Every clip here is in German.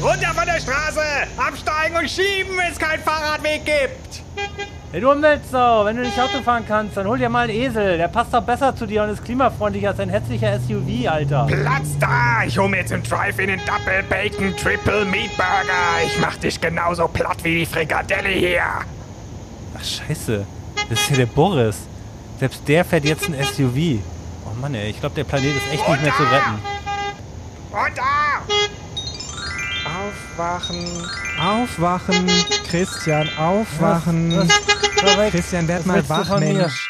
Runter von der Straße! Absteigen und schieben, wenn es keinen Fahrradweg gibt! Hey, du Umweltsau, wenn du nicht Auto fahren kannst, dann hol dir mal einen Esel. Der passt doch besser zu dir und ist klimafreundlicher als ein hässlicher SUV, Alter. Platz da! Ich hol mir jetzt im Drive-In den Double Bacon Triple Meat Burger. Ich mach dich genauso platt wie die Frikadelle hier. Ach, scheiße. Das ist ja der Boris. Selbst der fährt jetzt ein SUV. Oh Mann, ey, ich glaube, der Planet ist echt nicht mehr zu retten. Da! Aufwachen. Aufwachen, Christian, aufwachen. Was? Was? Christian, werd mal wach? Mensch.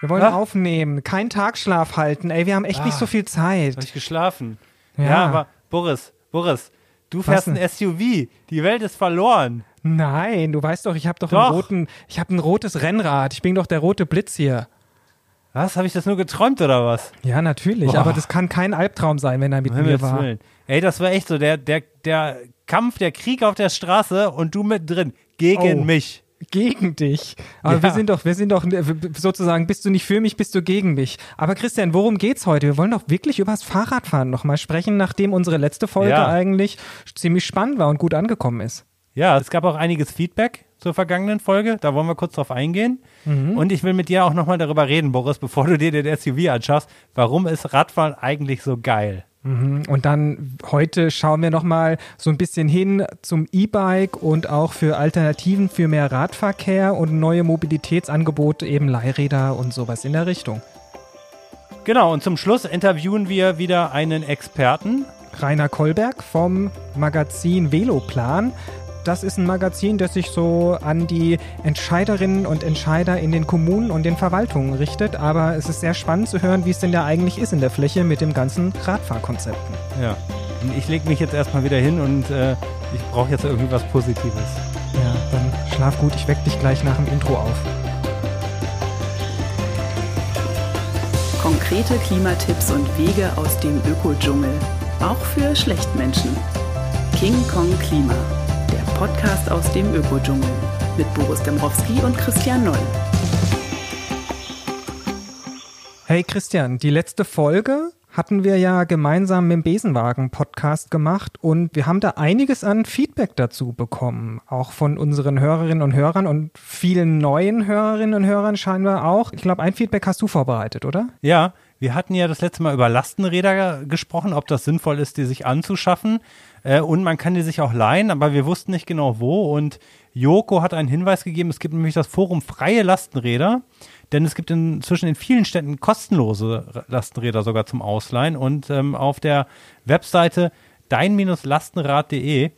Wir wollen Was? aufnehmen, keinen Tagschlaf halten. Ey, wir haben echt nicht Ah. so viel Zeit. Habe ich geschlafen? Ja. Ja. aber Boris, Boris, du fährst denn? ein SUV. Die Welt ist verloren. Nein, du weißt doch, ich habe doch, Doch. einen roten, ich habe ein rotes Rennrad. Ich bin doch der rote Blitz hier. Was? Habe ich das nur geträumt oder was? Ja, natürlich, Boah. aber das kann kein Albtraum sein, wenn er mit Um mir war. Willen. Ey, das war echt so. Der, der, der Kampf, der Krieg auf der Straße und du mit drin. Gegen Oh. mich. Gegen dich. Aber Ja. wir sind doch, wir sind doch äh, sozusagen, bist du nicht für mich, bist du gegen mich. Aber Christian, worum geht's heute? Wir wollen doch wirklich übers Fahrradfahren nochmal sprechen, nachdem unsere letzte Folge Ja. eigentlich ziemlich spannend war und gut angekommen ist. Ja, es gab auch einiges Feedback zur vergangenen Folge. Da wollen wir kurz drauf eingehen. Mhm. Und ich will mit dir auch nochmal darüber reden, Boris, bevor du dir den SUV anschaust. Warum ist Radfahren eigentlich so geil? Und dann heute schauen wir nochmal so ein bisschen hin zum E-Bike und auch für Alternativen für mehr Radverkehr und neue Mobilitätsangebote, eben Leihräder und sowas in der Richtung. Genau, und zum Schluss interviewen wir wieder einen Experten. Rainer Kolberg vom Magazin Veloplan. Das ist ein Magazin, das sich so an die Entscheiderinnen und Entscheider in den Kommunen und den Verwaltungen richtet. Aber es ist sehr spannend zu hören, wie es denn da eigentlich ist in der Fläche mit dem ganzen Radfahrkonzepten. Ja. Und ich lege mich jetzt erstmal wieder hin und äh, ich brauche jetzt irgendwie was Positives. Ja, dann schlaf gut, ich weck dich gleich nach dem Intro auf. Konkrete Klimatipps und Wege aus dem Ökodschungel. Auch für Schlechtmenschen. King Kong Klima. Der Podcast aus dem Ökodschungel. Mit Boris Dembrowski und Christian Noll. Hey Christian, die letzte Folge hatten wir ja gemeinsam mit dem Besenwagen-Podcast gemacht und wir haben da einiges an Feedback dazu bekommen. Auch von unseren Hörerinnen und Hörern und vielen neuen Hörerinnen und Hörern scheinbar auch. Ich glaube, ein Feedback hast du vorbereitet, oder? Ja, wir hatten ja das letzte Mal über Lastenräder gesprochen, ob das sinnvoll ist, die sich anzuschaffen. Äh, und man kann die sich auch leihen, aber wir wussten nicht genau wo. Und Joko hat einen Hinweis gegeben, es gibt nämlich das Forum Freie Lastenräder. Denn es gibt inzwischen in vielen Städten kostenlose Lastenräder sogar zum Ausleihen. Und ähm, auf der Webseite dein-lastenrad.de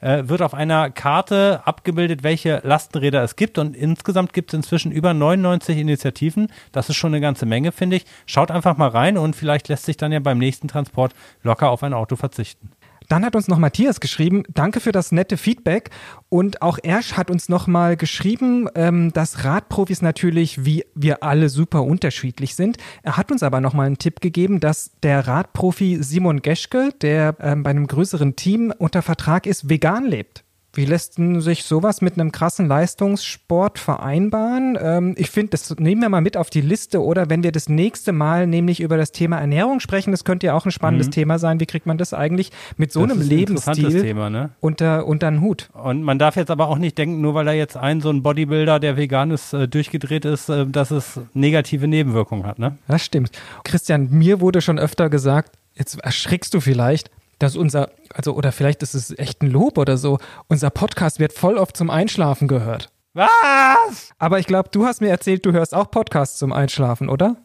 äh, wird auf einer Karte abgebildet, welche Lastenräder es gibt. Und insgesamt gibt es inzwischen über 99 Initiativen. Das ist schon eine ganze Menge, finde ich. Schaut einfach mal rein und vielleicht lässt sich dann ja beim nächsten Transport locker auf ein Auto verzichten. Dann hat uns noch Matthias geschrieben, danke für das nette Feedback. Und auch Ersch hat uns nochmal geschrieben, ähm, dass Radprofis natürlich wie wir alle super unterschiedlich sind. Er hat uns aber nochmal einen Tipp gegeben, dass der Radprofi Simon Geschke, der ähm, bei einem größeren Team unter Vertrag ist, vegan lebt. Wie lässt sich sowas mit einem krassen Leistungssport vereinbaren? Ähm, ich finde, das nehmen wir mal mit auf die Liste oder wenn wir das nächste Mal nämlich über das Thema Ernährung sprechen, das könnte ja auch ein spannendes Thema sein. Wie kriegt man das eigentlich mit so Mhm. Das einem ein Lebensstil Thema, ne? unter, unter einen Hut? Und man darf jetzt aber auch nicht denken, nur weil da jetzt ein so ein Bodybuilder, der vegan ist, äh, durchgedreht ist, äh, dass es negative Nebenwirkungen hat, ne? Das stimmt. Christian, mir wurde schon öfter gesagt, jetzt erschrickst du vielleicht, dass unser, also, oder vielleicht ist es echt ein Lob oder so, unser Podcast wird voll oft zum Einschlafen gehört. Was? Aber ich glaube, du hast mir erzählt, du hörst auch Podcasts zum Einschlafen, oder?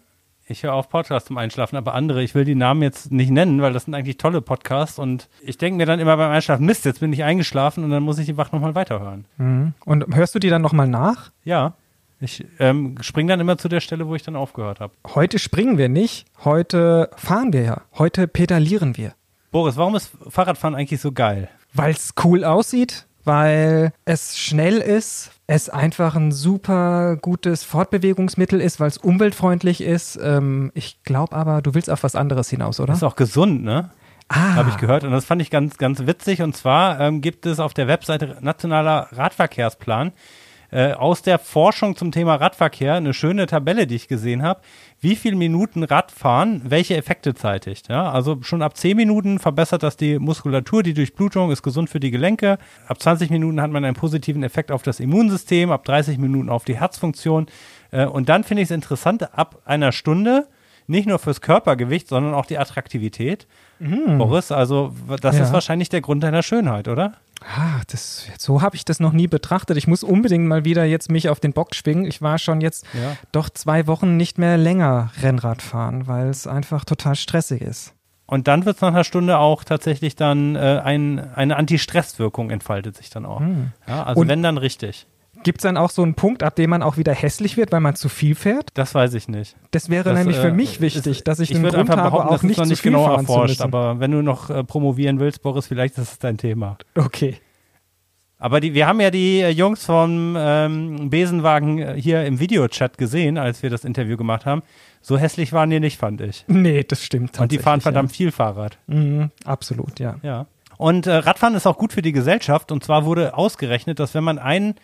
Ich höre auf Podcasts zum Einschlafen, aber andere, ich will die Namen jetzt nicht nennen, weil das sind eigentlich tolle Podcasts und ich denke mir dann immer beim Einschlafen, Mist, jetzt bin ich eingeschlafen und dann muss ich die Wach nochmal weiterhören. Und hörst du die dann nochmal nach? Ja, ich ähm, springe dann immer zu der Stelle, wo ich dann aufgehört habe. Heute springen wir nicht, heute fahren wir ja. Heute pedalieren wir. Boris, warum ist Fahrradfahren eigentlich so geil? Weil es cool aussieht, weil es schnell ist, es einfach ein super gutes Fortbewegungsmittel ist, weil es umweltfreundlich ist. Ähm, ich glaube aber, du willst auf was anderes hinaus, oder? Das ist auch gesund, ne? ah, Habe ich gehört. Und das fand ich ganz, ganz witzig. Und zwar ähm, gibt es auf der Webseite Nationaler Radverkehrsplan äh, aus der Forschung zum Thema Radverkehr eine schöne Tabelle, die ich gesehen habe, wie viele Minuten Radfahren welche Effekte zeitigt. Ja? Also schon ab 10 Minuten verbessert das die Muskulatur, die Durchblutung ist gesund für die Gelenke. Ab 20 Minuten hat man einen positiven Effekt auf das Immunsystem, ab 30 Minuten auf die Herzfunktion. Äh, und dann finde ich es interessant, ab einer Stunde nicht nur fürs Körpergewicht, sondern auch die Attraktivität. Mhm. Boris, also das ja. ist wahrscheinlich der Grund deiner Schönheit, oder? Ah, das, so habe ich das noch nie betrachtet. Ich muss unbedingt mal wieder jetzt mich auf den Bock schwingen. Ich war schon jetzt ja. doch zwei Wochen nicht mehr länger Rennrad fahren, weil es einfach total stressig ist. Und dann wird es nach einer Stunde auch tatsächlich dann äh, ein, eine Anti-Stress-Wirkung entfaltet sich dann auch. Hm. Ja, also Und wenn dann richtig. Gibt es dann auch so einen Punkt, ab dem man auch wieder hässlich wird, weil man zu viel fährt? Das weiß ich nicht. Das wäre das, nämlich für äh, mich wichtig, ist, dass ich, ich den Grund habe, auch nicht, noch nicht zu genau erforscht. Aber wenn du noch äh, promovieren willst, Boris, vielleicht ist es dein Thema. Okay. Aber die, wir haben ja die äh, Jungs vom ähm, Besenwagen äh, hier im Videochat gesehen, als wir das Interview gemacht haben. So hässlich waren die nicht, fand ich. Nee, das stimmt. Und die fahren verdammt ja. viel Fahrrad. Mhm, absolut, ja. Ja. Und äh, Radfahren ist auch gut für die Gesellschaft. Und zwar wurde ausgerechnet, dass wenn man einen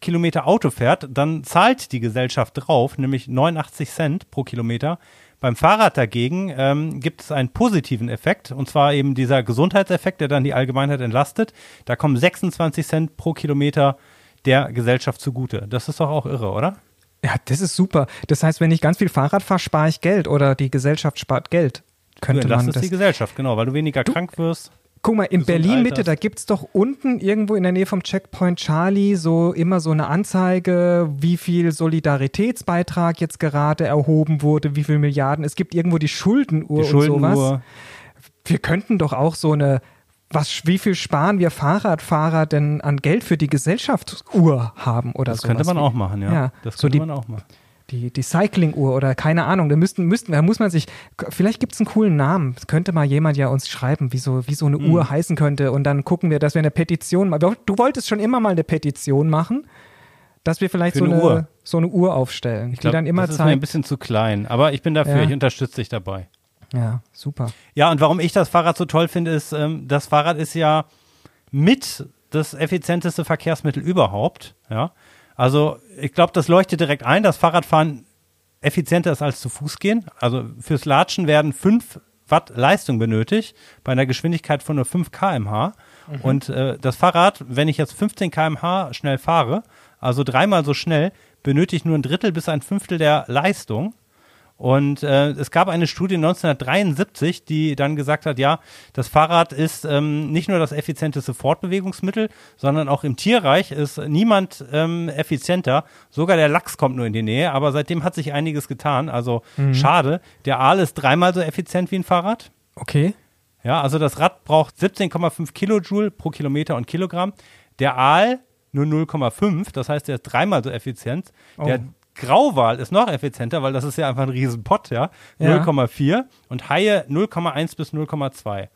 Kilometer Auto fährt, dann zahlt die Gesellschaft drauf, nämlich 89 Cent pro Kilometer. Beim Fahrrad dagegen ähm, gibt es einen positiven Effekt, und zwar eben dieser Gesundheitseffekt, der dann die Allgemeinheit entlastet. Da kommen 26 Cent pro Kilometer der Gesellschaft zugute. Das ist doch auch irre, oder? Ja, das ist super. Das heißt, wenn ich ganz viel Fahrrad fahre, spare ich Geld oder die Gesellschaft spart Geld. Könnte ja, man das ist die Gesellschaft, genau, weil du weniger du, krank wirst. Guck mal, in Berlin-Mitte, da gibt es doch unten irgendwo in der Nähe vom Checkpoint Charlie so immer so eine Anzeige, wie viel Solidaritätsbeitrag jetzt gerade erhoben wurde, wie viel Milliarden. Es gibt irgendwo die Schuldenuhr, die Schuldenuhr. und sowas. Wir könnten doch auch so eine, was, wie viel sparen wir Fahrradfahrer denn an Geld für die Gesellschaftsuhr haben oder so. Das könnte man auch machen, ja. ja das könnte so die, man auch machen die, die Cycling-Uhr oder keine Ahnung, da müssten, müssten, da muss man sich, vielleicht gibt es einen coolen Namen. Könnte mal jemand ja uns schreiben, wie so, wie so eine mhm. Uhr heißen könnte. Und dann gucken wir, dass wir eine Petition machen. Du wolltest schon immer mal eine Petition machen, dass wir vielleicht so eine, Uhr. so eine Uhr aufstellen, ich glaub, die dann immer das zeigt. Das ist mir ein bisschen zu klein, aber ich bin dafür, ja. ich unterstütze dich dabei. Ja, super. Ja, und warum ich das Fahrrad so toll finde, ist, ähm, das Fahrrad ist ja mit das effizienteste Verkehrsmittel überhaupt, ja. Also ich glaube, das leuchtet direkt ein, dass Fahrradfahren effizienter ist als zu Fuß gehen. Also fürs Latschen werden 5 Watt Leistung benötigt bei einer Geschwindigkeit von nur 5 km/h. Mhm. Und äh, das Fahrrad, wenn ich jetzt 15 km/h schnell fahre, also dreimal so schnell, benötigt nur ein Drittel bis ein Fünftel der Leistung. Und äh, es gab eine Studie 1973, die dann gesagt hat, ja, das Fahrrad ist ähm, nicht nur das effizienteste Fortbewegungsmittel, sondern auch im Tierreich ist niemand ähm, effizienter. Sogar der Lachs kommt nur in die Nähe, aber seitdem hat sich einiges getan. Also mhm. schade. Der Aal ist dreimal so effizient wie ein Fahrrad. Okay. Ja, also das Rad braucht 17,5 Kilojoule pro Kilometer und Kilogramm. Der Aal nur 0,5, das heißt, er ist dreimal so effizient. Oh. Grauwal ist noch effizienter, weil das ist ja einfach ein Riesenpott, ja. ja. 0,4 und Haie 0,1 bis 0,2.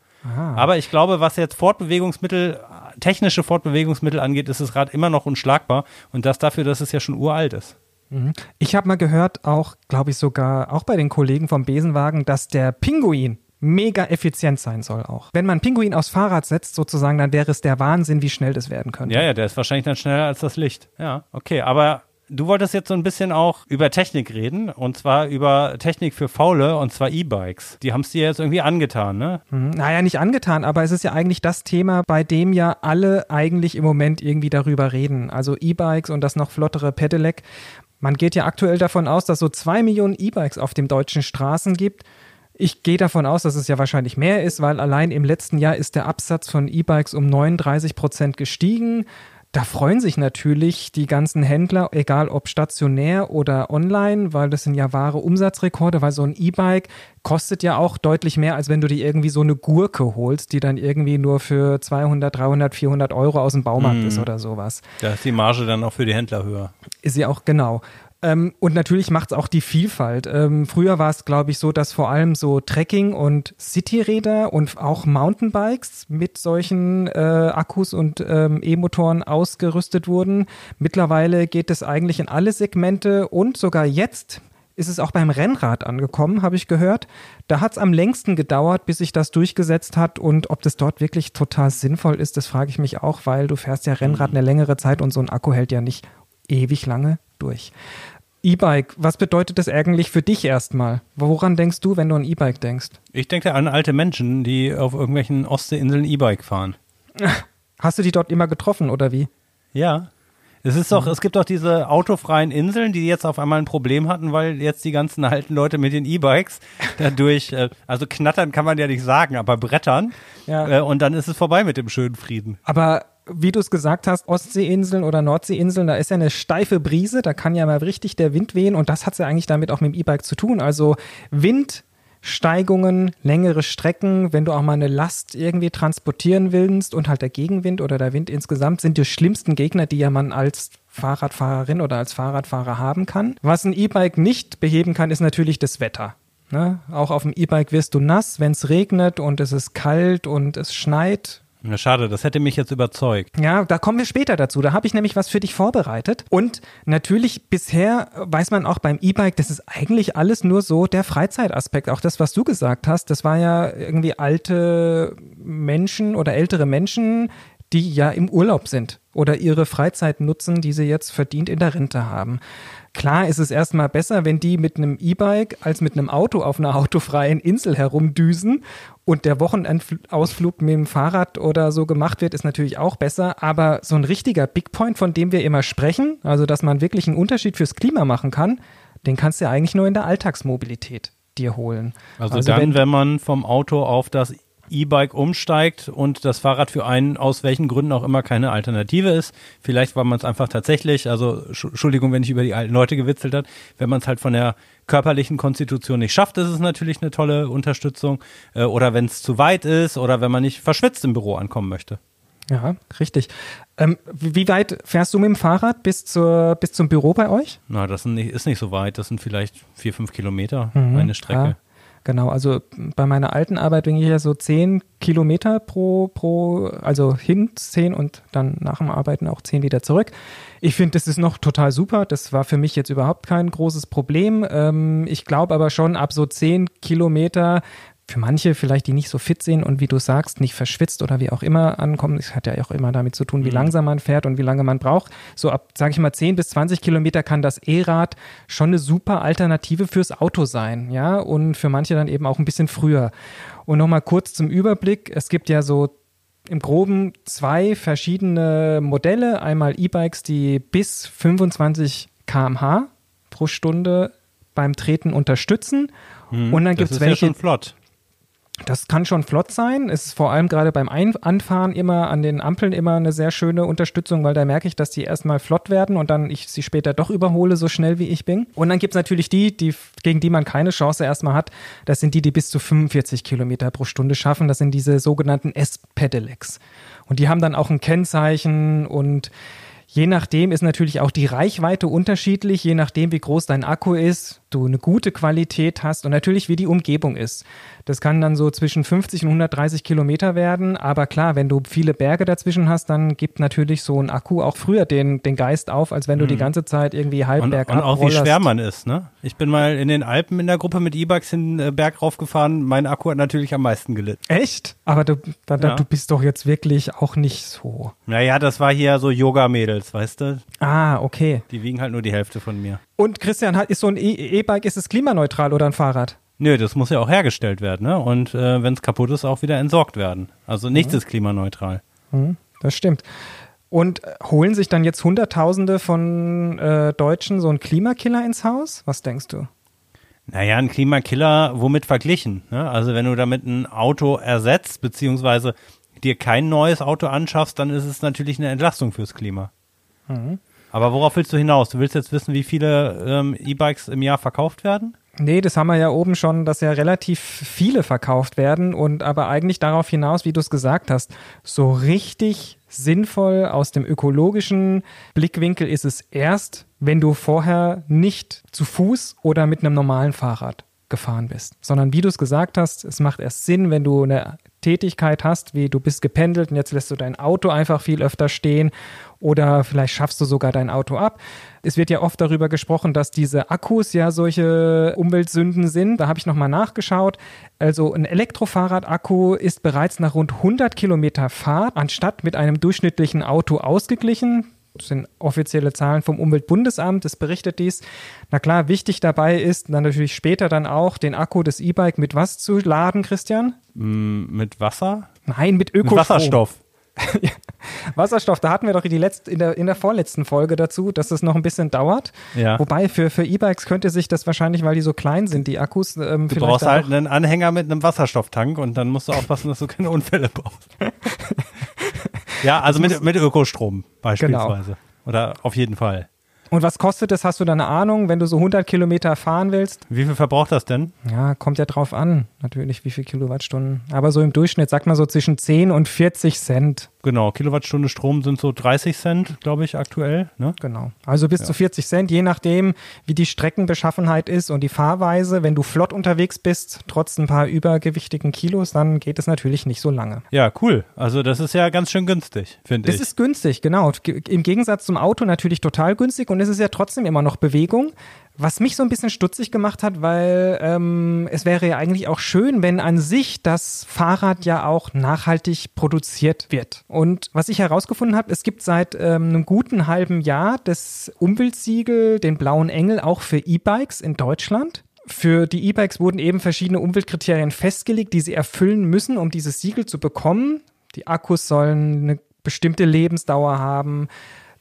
Aber ich glaube, was jetzt Fortbewegungsmittel, technische Fortbewegungsmittel angeht, ist das Rad immer noch unschlagbar und das dafür, dass es ja schon uralt ist. Mhm. Ich habe mal gehört, auch, glaube ich, sogar auch bei den Kollegen vom Besenwagen, dass der Pinguin mega effizient sein soll auch. Wenn man Pinguin aufs Fahrrad setzt, sozusagen, dann wäre es der Wahnsinn, wie schnell das werden könnte. Ja, ja, der ist wahrscheinlich dann schneller als das Licht. Ja, okay, aber Du wolltest jetzt so ein bisschen auch über Technik reden und zwar über Technik für Faule und zwar E-Bikes. Die haben es dir jetzt irgendwie angetan, ne? Mhm. Naja, nicht angetan, aber es ist ja eigentlich das Thema, bei dem ja alle eigentlich im Moment irgendwie darüber reden. Also E-Bikes und das noch flottere Pedelec. Man geht ja aktuell davon aus, dass so zwei Millionen E-Bikes auf den deutschen Straßen gibt. Ich gehe davon aus, dass es ja wahrscheinlich mehr ist, weil allein im letzten Jahr ist der Absatz von E-Bikes um 39 Prozent gestiegen da freuen sich natürlich die ganzen Händler, egal ob stationär oder online, weil das sind ja wahre Umsatzrekorde, weil so ein E-Bike kostet ja auch deutlich mehr, als wenn du dir irgendwie so eine Gurke holst, die dann irgendwie nur für 200, 300, 400 Euro aus dem Baumarkt mm. ist oder sowas. Da ist die Marge dann auch für die Händler höher. Ist ja auch, genau. Ähm, und natürlich macht es auch die Vielfalt. Ähm, früher war es, glaube ich, so, dass vor allem so Trekking- und Cityräder und auch Mountainbikes mit solchen äh, Akkus und ähm, E-Motoren ausgerüstet wurden. Mittlerweile geht es eigentlich in alle Segmente und sogar jetzt ist es auch beim Rennrad angekommen, habe ich gehört. Da hat es am längsten gedauert, bis sich das durchgesetzt hat. Und ob das dort wirklich total sinnvoll ist, das frage ich mich auch, weil du fährst ja Rennrad eine längere Zeit und so ein Akku hält ja nicht ewig lange durch. E-Bike, was bedeutet das eigentlich für dich erstmal? Woran denkst du, wenn du an E-Bike denkst? Ich denke an alte Menschen, die auf irgendwelchen Ostseeinseln E-Bike fahren. Hast du die dort immer getroffen oder wie? Ja. Es ist doch, es gibt doch diese autofreien Inseln, die jetzt auf einmal ein Problem hatten, weil jetzt die ganzen alten Leute mit den E-Bikes dadurch, äh, also knattern kann man ja nicht sagen, aber brettern. Ja. Äh, und dann ist es vorbei mit dem schönen Frieden. Aber wie du es gesagt hast, Ostseeinseln oder Nordseeinseln, da ist ja eine steife Brise, da kann ja mal richtig der Wind wehen und das hat ja eigentlich damit auch mit dem E-Bike zu tun. Also Wind, Steigungen, längere Strecken, wenn du auch mal eine Last irgendwie transportieren willst und halt der Gegenwind oder der Wind insgesamt sind die schlimmsten Gegner, die ja man als Fahrradfahrerin oder als Fahrradfahrer haben kann. Was ein E-Bike nicht beheben kann, ist natürlich das Wetter. Ne? Auch auf dem E-Bike wirst du nass, wenn es regnet und es ist kalt und es schneit. Ja, schade, das hätte mich jetzt überzeugt. Ja, da kommen wir später dazu. Da habe ich nämlich was für dich vorbereitet. Und natürlich, bisher weiß man auch beim E-Bike, das ist eigentlich alles nur so der Freizeitaspekt. Auch das, was du gesagt hast, das war ja irgendwie alte Menschen oder ältere Menschen, die ja im Urlaub sind oder ihre Freizeit nutzen, die sie jetzt verdient in der Rente haben. Klar ist es erstmal besser, wenn die mit einem E-Bike als mit einem Auto auf einer autofreien Insel herumdüsen und der Wochenausflug mit dem Fahrrad oder so gemacht wird, ist natürlich auch besser. Aber so ein richtiger Big Point, von dem wir immer sprechen, also dass man wirklich einen Unterschied fürs Klima machen kann, den kannst du ja eigentlich nur in der Alltagsmobilität dir holen. Also, dann, wenn, wenn man vom Auto auf das E-Bike umsteigt und das Fahrrad für einen aus welchen Gründen auch immer keine Alternative ist. Vielleicht war man es einfach tatsächlich, also Entschuldigung, wenn ich über die alten Leute gewitzelt habe, wenn man es halt von der körperlichen Konstitution nicht schafft, ist es natürlich eine tolle Unterstützung. Äh, oder wenn es zu weit ist oder wenn man nicht verschwitzt im Büro ankommen möchte. Ja, richtig. Ähm, wie weit fährst du mit dem Fahrrad bis, zur, bis zum Büro bei euch? Na, das ist nicht so weit. Das sind vielleicht vier, fünf Kilometer mhm, eine Strecke. Ja. Genau, also bei meiner alten Arbeit bin ich ja so zehn Kilometer pro, pro, also hin zehn und dann nach dem Arbeiten auch zehn wieder zurück. Ich finde, das ist noch total super. Das war für mich jetzt überhaupt kein großes Problem. Ähm, ich glaube aber schon, ab so zehn Kilometer für manche vielleicht, die nicht so fit sind und wie du sagst, nicht verschwitzt oder wie auch immer ankommen, das hat ja auch immer damit zu tun, wie mhm. langsam man fährt und wie lange man braucht. So ab, sage ich mal, 10 bis 20 Kilometer kann das E-Rad schon eine super Alternative fürs Auto sein, ja, und für manche dann eben auch ein bisschen früher. Und nochmal kurz zum Überblick, es gibt ja so im Groben zwei verschiedene Modelle, einmal E-Bikes, die bis 25 km/h pro Stunde beim Treten unterstützen. Hm, und dann gibt es welche. Ja schon flott. Das kann schon flott sein. Es ist vor allem gerade beim Ein Anfahren immer an den Ampeln immer eine sehr schöne Unterstützung, weil da merke ich, dass die erstmal flott werden und dann ich sie später doch überhole, so schnell wie ich bin. Und dann gibt es natürlich die, die, gegen die man keine Chance erstmal hat. Das sind die, die bis zu 45 Kilometer pro Stunde schaffen. Das sind diese sogenannten S-Pedelecs. Und die haben dann auch ein Kennzeichen und Je nachdem ist natürlich auch die Reichweite unterschiedlich, je nachdem, wie groß dein Akku ist, du eine gute Qualität hast und natürlich, wie die Umgebung ist. Das kann dann so zwischen 50 und 130 Kilometer werden, aber klar, wenn du viele Berge dazwischen hast, dann gibt natürlich so ein Akku auch früher den, den Geist auf, als wenn du mhm. die ganze Zeit irgendwie halb und, bergab Und auch rollerst. wie schwer man ist, ne? Ich bin mal in den Alpen in der Gruppe mit E-Bikes den äh, Berg raufgefahren, mein Akku hat natürlich am meisten gelitten. Echt? Aber du, da, ja. du bist doch jetzt wirklich auch nicht so. Naja, das war hier so Yoga-Mädels. Mädels, weißt du? Ah, okay. Die wiegen halt nur die Hälfte von mir. Und Christian, ist so ein e- E-Bike, ist es klimaneutral oder ein Fahrrad? Nö, das muss ja auch hergestellt werden, ne? Und äh, wenn es kaputt ist, auch wieder entsorgt werden. Also nichts mhm. ist klimaneutral. Mhm, das stimmt. Und äh, holen sich dann jetzt Hunderttausende von äh, Deutschen so einen Klimakiller ins Haus? Was denkst du? Naja, ein Klimakiller, womit verglichen? Ne? Also wenn du damit ein Auto ersetzt, beziehungsweise dir kein neues Auto anschaffst, dann ist es natürlich eine Entlastung fürs Klima. Mhm. Aber worauf willst du hinaus? Du willst jetzt wissen, wie viele ähm, E-Bikes im Jahr verkauft werden? Nee, das haben wir ja oben schon, dass ja relativ viele verkauft werden und aber eigentlich darauf hinaus, wie du es gesagt hast, so richtig sinnvoll aus dem ökologischen Blickwinkel ist es erst, wenn du vorher nicht zu Fuß oder mit einem normalen Fahrrad gefahren bist, sondern wie du es gesagt hast, es macht erst Sinn, wenn du eine Tätigkeit hast, wie du bist gependelt und jetzt lässt du dein Auto einfach viel öfter stehen oder vielleicht schaffst du sogar dein Auto ab. Es wird ja oft darüber gesprochen, dass diese Akkus ja solche Umweltsünden sind. Da habe ich nochmal nachgeschaut. Also ein Elektrofahrradakku ist bereits nach rund 100 Kilometer Fahrt anstatt mit einem durchschnittlichen Auto ausgeglichen Das sind offizielle Zahlen vom Umweltbundesamt, das berichtet dies. Na klar, wichtig dabei ist dann natürlich später dann auch den Akku des E-Bike mit was zu laden, Christian? Mm, mit Wasser? Nein, mit Mit Ökostrom. Wasserstoff. Wasserstoff, da hatten wir doch die letzte, in, der, in der vorletzten Folge dazu, dass es noch ein bisschen dauert. Ja. Wobei für, für E-Bikes könnte sich das wahrscheinlich, weil die so klein sind, die Akkus, ähm, Du brauchst halt einen Anhänger mit einem Wasserstofftank und dann musst du aufpassen, dass du keine Unfälle baust. ja, also mit, mit Ökostrom beispielsweise. Oder auf jeden Fall. Und was kostet das? Hast du da eine Ahnung, wenn du so 100 Kilometer fahren willst? Wie viel verbraucht das denn? Ja, kommt ja drauf an, natürlich, wie viel Kilowattstunden. Aber so im Durchschnitt, sagt man so zwischen 10 und 40 Cent. Genau, Kilowattstunde Strom sind so 30 Cent, glaube ich, aktuell. Ne? Genau. Also bis zu 40 Cent, je nachdem, wie die Streckenbeschaffenheit ist und die Fahrweise. Wenn du flott unterwegs bist, trotz ein paar übergewichtigen Kilos, dann geht es natürlich nicht so lange. Ja, cool. Also das ist ja ganz schön günstig, finde Das ich. ist günstig, genau. Ge- Im Gegensatz zum Auto natürlich total günstig und es ist ja trotzdem immer noch Bewegung. Was mich so ein bisschen stutzig gemacht hat, weil ähm, es wäre ja eigentlich auch schön, wenn an sich das Fahrrad ja auch nachhaltig produziert wird. Und was ich herausgefunden habe, es gibt seit ähm, einem guten halben Jahr das Umweltsiegel, den blauen Engel, auch für E-Bikes in Deutschland. Für die E-Bikes wurden eben verschiedene Umweltkriterien festgelegt, die sie erfüllen müssen, um dieses Siegel zu bekommen. Die Akkus sollen eine bestimmte Lebensdauer haben.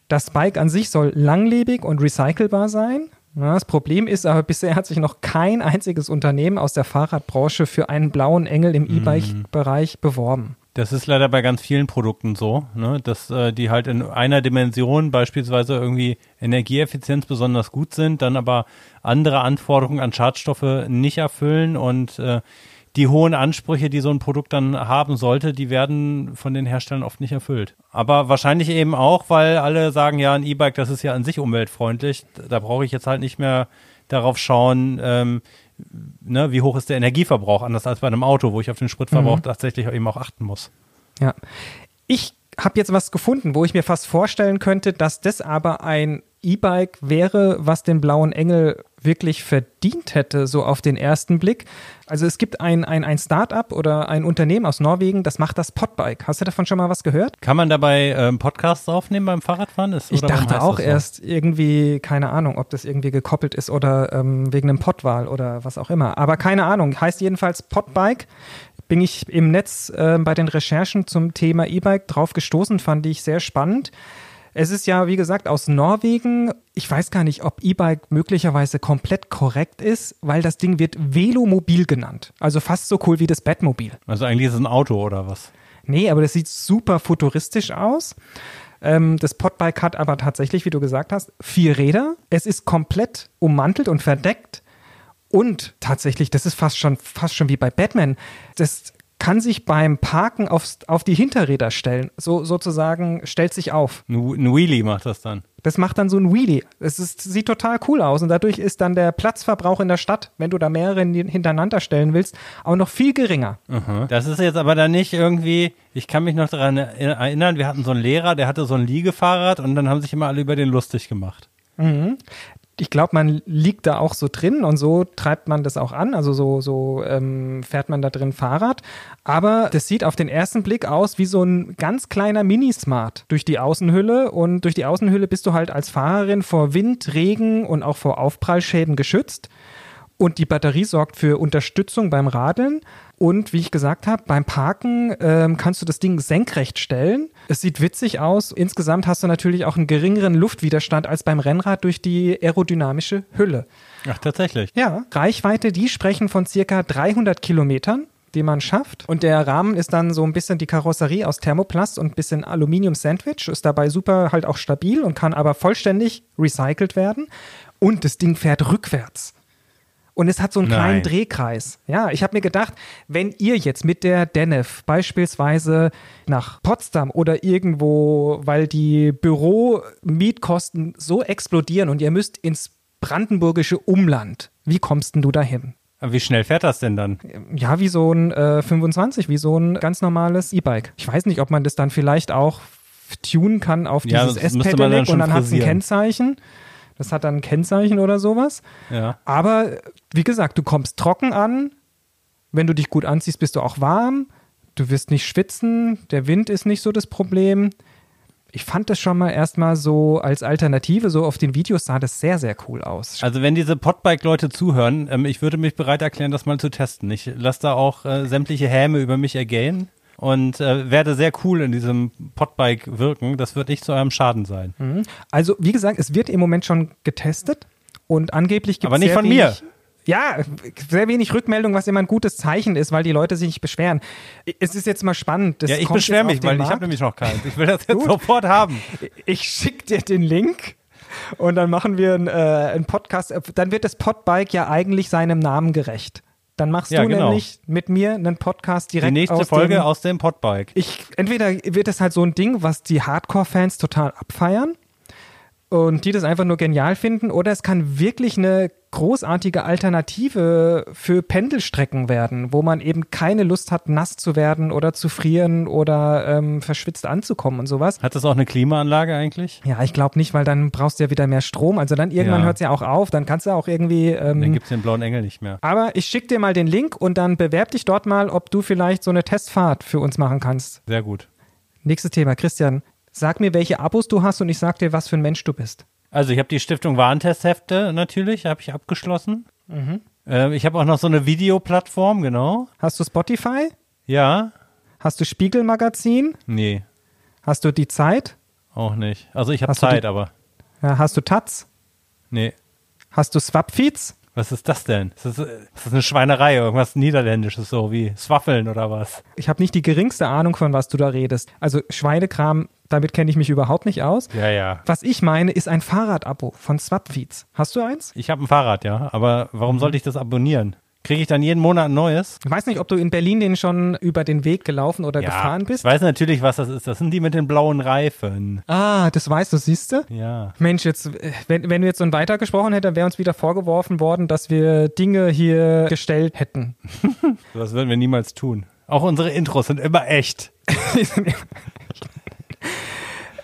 Das Bike an sich soll langlebig und recycelbar sein. Das Problem ist aber, bisher hat sich noch kein einziges Unternehmen aus der Fahrradbranche für einen blauen Engel im E-Bike-Bereich beworben. Das ist leider bei ganz vielen Produkten so, ne? dass äh, die halt in einer Dimension beispielsweise irgendwie Energieeffizienz besonders gut sind, dann aber andere Anforderungen an Schadstoffe nicht erfüllen und äh, die hohen Ansprüche, die so ein Produkt dann haben sollte, die werden von den Herstellern oft nicht erfüllt. Aber wahrscheinlich eben auch, weil alle sagen, ja, ein E-Bike, das ist ja an sich umweltfreundlich, da brauche ich jetzt halt nicht mehr darauf schauen, ähm, ne, wie hoch ist der Energieverbrauch, anders als bei einem Auto, wo ich auf den Spritverbrauch tatsächlich eben auch achten muss. Ja. Ich habe jetzt was gefunden, wo ich mir fast vorstellen könnte, dass das aber ein E-Bike wäre, was den blauen Engel wirklich verdient hätte, so auf den ersten Blick. Also es gibt ein, ein, ein Start-up oder ein Unternehmen aus Norwegen, das macht das Podbike. Hast du davon schon mal was gehört? Kann man dabei ähm, Podcasts aufnehmen beim Fahrradfahren? Ist, Ich dachte auch so? erst irgendwie, keine Ahnung, ob das irgendwie gekoppelt ist oder ähm, wegen einem Podwahl oder was auch immer. Aber keine Ahnung. Heißt jedenfalls Podbike. Bin ich im Netz äh, bei den Recherchen zum Thema E-Bike drauf gestoßen, fand ich sehr spannend. Es ist ja, wie gesagt, aus Norwegen. Ich weiß gar nicht, ob E-Bike möglicherweise komplett korrekt ist, weil das Ding wird Velomobil genannt. Also fast so cool wie das Batmobil. Also eigentlich ist es ein Auto oder was? Nee, aber das sieht super futuristisch aus. Ähm, das Podbike hat aber tatsächlich, wie du gesagt hast, vier Räder. Es ist komplett ummantelt und verdeckt. Und tatsächlich, das ist fast schon, fast schon wie bei Batman. Das kann sich beim Parken aufs, auf die Hinterräder stellen. So sozusagen stellt sich auf. Ein, Wheelie macht das dann. Das macht dann so ein Wheelie. Es ist, sieht total cool aus und dadurch ist dann der Platzverbrauch in der Stadt, wenn du da mehrere hintereinander stellen willst, auch noch viel geringer. Das ist jetzt aber dann nicht irgendwie, ich kann mich noch daran erinnern, wir hatten so einen Lehrer, der hatte so ein Liegefahrrad und dann haben sich immer alle über den lustig gemacht. Ich glaube, man liegt da auch so drin und so treibt man das auch an. Also so, so ähm, fährt man da drin Fahrrad. Aber das sieht auf den ersten Blick aus wie so ein ganz kleiner Mini-Smart durch die Außenhülle. Und durch die Außenhülle bist du halt als Fahrerin vor Wind, Regen und auch vor Aufprallschäden geschützt. Und die Batterie sorgt für Unterstützung beim Radeln. Und wie ich gesagt habe, beim Parken ähm, kannst du das Ding senkrecht stellen. Es sieht witzig aus. Insgesamt hast du natürlich auch einen geringeren Luftwiderstand als beim Rennrad durch die aerodynamische Hülle. Ach, tatsächlich. Ja, Reichweite, die sprechen von circa 300 Kilometern, die man schafft. Und der Rahmen ist dann so ein bisschen die Karosserie aus Thermoplast und ein bisschen Aluminium-Sandwich. Ist dabei super halt auch stabil und kann aber vollständig recycelt werden. Und das Ding fährt rückwärts. Und es hat so einen Nein. kleinen Drehkreis. Ja, ich habe mir gedacht, wenn ihr jetzt mit der DENEF beispielsweise nach Potsdam oder irgendwo, weil die Büromietkosten so explodieren und ihr müsst ins brandenburgische Umland, wie kommst denn du dahin? Wie schnell fährt das denn dann? Ja, wie so ein äh, 25, wie so ein ganz normales E-Bike. Ich weiß nicht, ob man das dann vielleicht auch tunen kann auf Ja, dieses dann S-Pedelec und dann hat es ein. Kennzeichen. Das hat dann ein Kennzeichen oder sowas. Ja. Aber wie gesagt, du kommst trocken an. Wenn du dich gut anziehst, bist du auch warm. Du wirst nicht schwitzen. Der Wind ist nicht so das Problem. Ich fand das schon mal erstmal so als Alternative, so auf den Videos sah das sehr, sehr cool aus. Also wenn diese Podbike-Leute zuhören, ähm, ich würde mich bereit erklären, das mal zu testen. Ich lasse da auch äh, sämtliche Häme über mich ergehen und äh, werde sehr cool in diesem Podbike wirken. Das wird nicht zu eurem Schaden sein. Also, wie gesagt, es wird im Moment schon getestet und angeblich gibt es Aber nicht von mir. Ja, sehr wenig Rückmeldung, was immer ein gutes Zeichen ist, weil die Leute sich nicht beschweren. Es ist jetzt mal spannend. Das ja, ich beschwere mich, weil ich Markt. habe nämlich noch keins. Ich will das jetzt sofort haben. Ich schick dir den Link und dann machen wir einen, äh, einen Podcast. Dann wird das Podbike ja eigentlich seinem Namen gerecht. Dann machst Ja, du genau. nämlich mit mir einen Podcast direkt Die nächste aus Folge dem, aus dem Podbike. ich, entweder wird es halt so ein Ding, was die Hardcore-Fans total abfeiern und die das einfach nur genial finden, oder es kann wirklich eine großartige Alternative für Pendelstrecken werden, wo man eben keine Lust hat, nass zu werden oder zu frieren oder ähm, verschwitzt anzukommen und sowas. Hat das auch eine Klimaanlage eigentlich? Ja, ich glaube nicht, weil dann brauchst du ja wieder mehr Strom. Also dann irgendwann Ja. hört es ja auch auf, dann kannst du auch irgendwie. Dann Ähm, gibt es den blauen Engel nicht mehr. aber ich schicke dir mal den Link und dann bewerb dich dort mal, ob du vielleicht so eine Testfahrt für uns machen kannst. Sehr gut. Nächstes Thema, Christian. Sag mir, welche Abos du hast und ich sag dir, was für ein Mensch du bist. Also ich habe die Stiftung Warentesthefte natürlich, habe ich abgeschlossen. Äh, ich habe auch noch so eine Videoplattform, genau. Hast du Spotify? Ja, Hast du Spiegelmagazin? nee, Hast du die Zeit? auch nicht. Also ich habe Zeit, die- aber Ja, hast du Taz? nee. Hast du Swapfeeds? Was ist das denn? Ist das, ist das eine Schweinerei, irgendwas Niederländisches, so wie Swaffeln oder was? Ich habe nicht die geringste Ahnung, von was du da redest. Also Schweinekram, damit kenne ich mich überhaupt nicht aus. Ja, ja. Was ich meine, ist ein Fahrradabo von Swapfeeds. Hast du eins? Ich habe ein Fahrrad, ja, aber warum sollte ich das abonnieren? Kriege ich dann jeden Monat ein neues? Ich weiß nicht, ob du in Berlin den schon über den Weg gelaufen oder gefahren ich bist. weiß natürlich, was das ist. Das sind die mit den blauen Reifen. Ah, das weißt du, siehst du? Ja. Mensch, jetzt, äh, wenn, wenn wir jetzt so ein weitergesprochen hätten, dann wäre uns wieder vorgeworfen worden, dass wir Dinge hier gestellt hätten. Das würden wir niemals tun. Auch unsere Intros sind immer echt.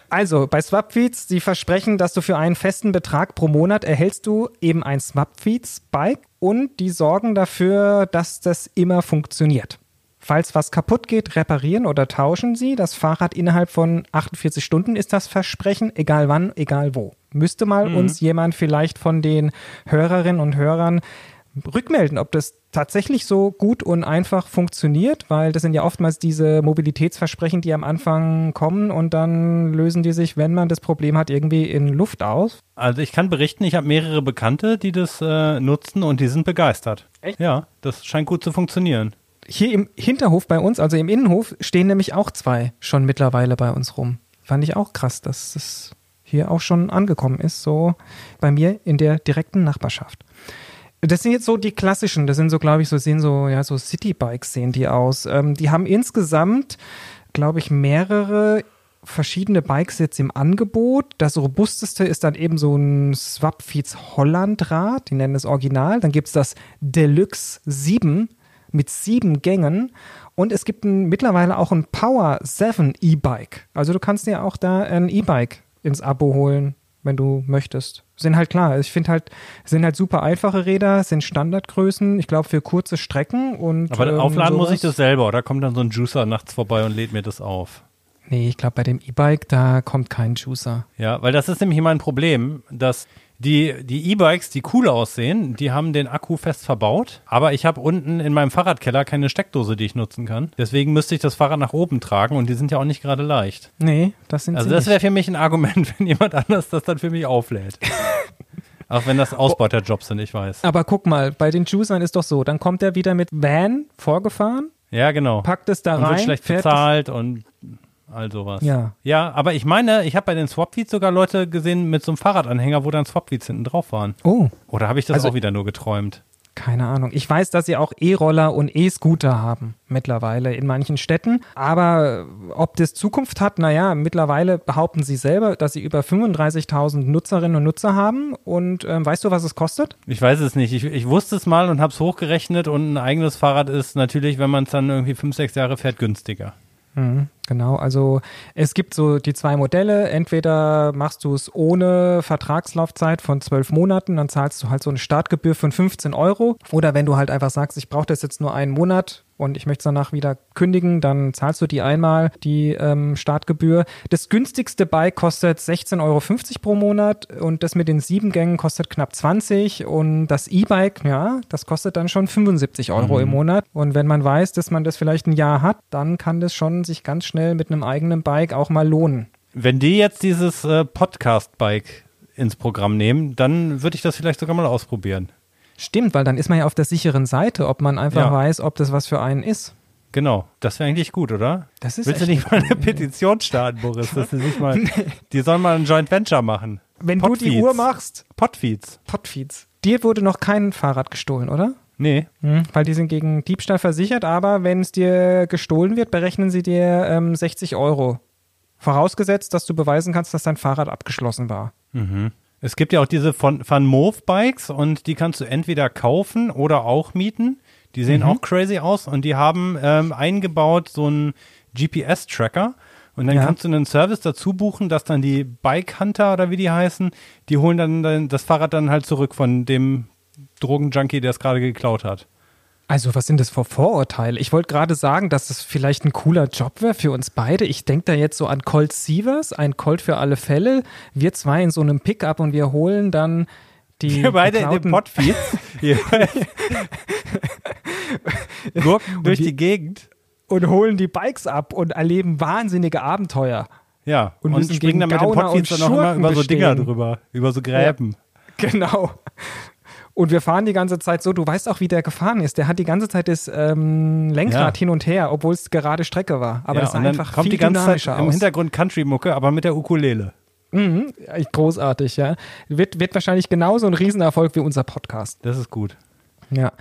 Also, bei Swapfeeds, die versprechen, dass du für einen festen Betrag pro Monat erhältst du eben ein Swapfeeds-Bike und die sorgen dafür, dass das immer funktioniert. Falls was kaputt geht, reparieren oder tauschen sie. Das Fahrrad innerhalb von 48 Stunden ist das Versprechen, egal wann, egal wo. Müsste mal uns jemand vielleicht von den Hörerinnen und Hörern rückmelden, ob das tatsächlich so gut und einfach funktioniert, weil das sind ja oftmals diese Mobilitätsversprechen, die am Anfang kommen und dann lösen die sich, wenn man das Problem hat, irgendwie in Luft aus. Also ich kann berichten, ich habe mehrere Bekannte, die das äh, nutzen und die sind begeistert. Echt? Ja, das scheint gut zu funktionieren. Hier im Hinterhof bei uns, also im Innenhof, stehen nämlich auch zwei schon mittlerweile bei uns rum. Fand ich auch krass, dass das hier auch schon angekommen ist, so bei mir in der direkten Nachbarschaft. Das sind jetzt so die klassischen, das sind so, glaube ich, so sehen so, ja, so Citybikes sehen die aus. Ähm, die haben insgesamt, glaube ich, mehrere verschiedene Bikes jetzt im Angebot. Das robusteste ist dann eben so ein Swapfeeds Hollandrad, die nennen es Original. Dann gibt es das Deluxe 7 mit sieben Gängen. Und es gibt ein, mittlerweile auch ein Power 7 E-Bike. Also du kannst dir auch da ein E-Bike ins Abo holen, wenn du möchtest. Sind halt klar, ich finde halt, sind halt super einfache Räder, sind Standardgrößen, ich glaube für kurze Strecken und. Aber ähm, aufladen muss ich sowas. das selber oder kommt dann so ein Juicer nachts vorbei und lädt mir das auf? Nee, ich glaube bei dem E-Bike, da kommt kein Juicer. Ja, weil das ist nämlich mein Problem, dass die die E-Bikes, die cool aussehen, die haben den Akku fest verbaut, aber ich habe unten in meinem Fahrradkeller keine Steckdose, die ich nutzen kann. Deswegen müsste ich das Fahrrad nach oben tragen und die sind ja auch nicht gerade leicht. Nee, das sind Also das wäre für mich ein Argument, wenn jemand anders das dann für mich auflädt. auch wenn das Ausbeuterjobs sind, ich weiß. Aber guck mal, bei den Juicern ist doch so, dann kommt er wieder mit Van vorgefahren, Ja, genau. packt es da und rein, wird schlecht bezahlt und all sowas. Ja. Ja, aber ich meine, ich habe bei den Swapfeeds sogar Leute gesehen mit so einem Fahrradanhänger, wo dann Swapfeeds hinten drauf waren. Oh, Oder habe ich das Also- auch wieder nur geträumt? keine Ahnung. Ich weiß, dass sie auch E-Roller und E-Scooter haben mittlerweile in manchen Städten. Aber ob das Zukunft hat, naja, mittlerweile behaupten sie selber, dass sie über 35.000 Nutzerinnen und Nutzer haben. Und ähm, weißt du, was es kostet? Ich weiß es nicht. Ich, ich wusste es mal und habe es hochgerechnet und ein eigenes Fahrrad ist natürlich, wenn man es dann irgendwie fünf, sechs Jahre fährt, günstiger. Genau, also es gibt so die zwei Modelle. Entweder machst du es ohne Vertragslaufzeit von zwölf Monaten, dann zahlst du halt so eine Startgebühr von 15 Euro. Oder wenn du halt einfach sagst, ich brauche das jetzt nur einen Monat, und ich möchte es danach wieder kündigen, dann zahlst du die einmal, die ähm, Startgebühr. Das günstigste Bike kostet 16,50 Euro pro Monat und das mit den sieben Gängen kostet knapp 20 und das E-Bike, ja, das kostet dann schon 75 Euro mhm. im Monat. Und wenn man weiß, dass man das vielleicht ein Jahr hat, dann kann das schon sich ganz schnell mit einem eigenen Bike auch mal lohnen. Wenn die jetzt dieses äh, Podcast-Bike ins Programm nehmen, dann würde ich das vielleicht sogar mal ausprobieren. Stimmt, weil dann ist man ja auf der sicheren Seite, ob man einfach ja. weiß, ob das was für einen ist. Genau, das wäre eigentlich gut, oder? Das ist Willst du nicht mal eine Petition starten, Boris? Dass sie sich mal, nee. Die sollen mal ein Joint Venture machen. Wenn Potfeeds. du die Uhr machst. Potfeeds. Potfeeds. Dir wurde noch kein Fahrrad gestohlen, oder? Nee. Hm, weil die sind gegen Diebstahl versichert, aber wenn es dir gestohlen wird, berechnen sie dir ähm, 60 Euro. Vorausgesetzt, dass du beweisen kannst, dass dein Fahrrad abgeschlossen war. Mhm. Es gibt ja auch diese von Van Moof Bikes und die kannst du entweder kaufen oder auch mieten. Die sehen mhm. auch crazy aus und die haben ähm, eingebaut so einen GPS-Tracker. Und dann ja. kannst du einen Service dazu buchen, dass dann die Bike Hunter oder wie die heißen, die holen dann, dann das Fahrrad dann halt zurück von dem Drogenjunkie, der es gerade geklaut hat. Also, was sind das für Vorurteile? Ich wollte gerade sagen, dass das vielleicht ein cooler Job wäre für uns beide. Ich denke da jetzt so an Colt Sievers, ein Colt für alle Fälle. Wir zwei in so einem Pickup und wir holen dann die. Wir beide in den Potfeeds. Gurken durch die Gegend. Und holen die Bikes ab und erleben wahnsinnige Abenteuer. Ja, und, und springen dann mit den Potfeeds dann auch immer über so Dinger drüber, über so Gräben. Ja, genau. Und wir fahren die ganze Zeit so, du weißt auch, wie der gefahren ist. Der hat die ganze Zeit das ähm, Lenkrad ja. hin und her, obwohl es gerade Strecke war. Aber ja, das sah einfach kommt viel die ganze Zeit aus. im Hintergrund Country-Mucke, aber mit der Ukulele. Mhm, großartig, ja. Wird, wird wahrscheinlich genauso ein Riesenerfolg wie unser Podcast. Das ist gut. Ja.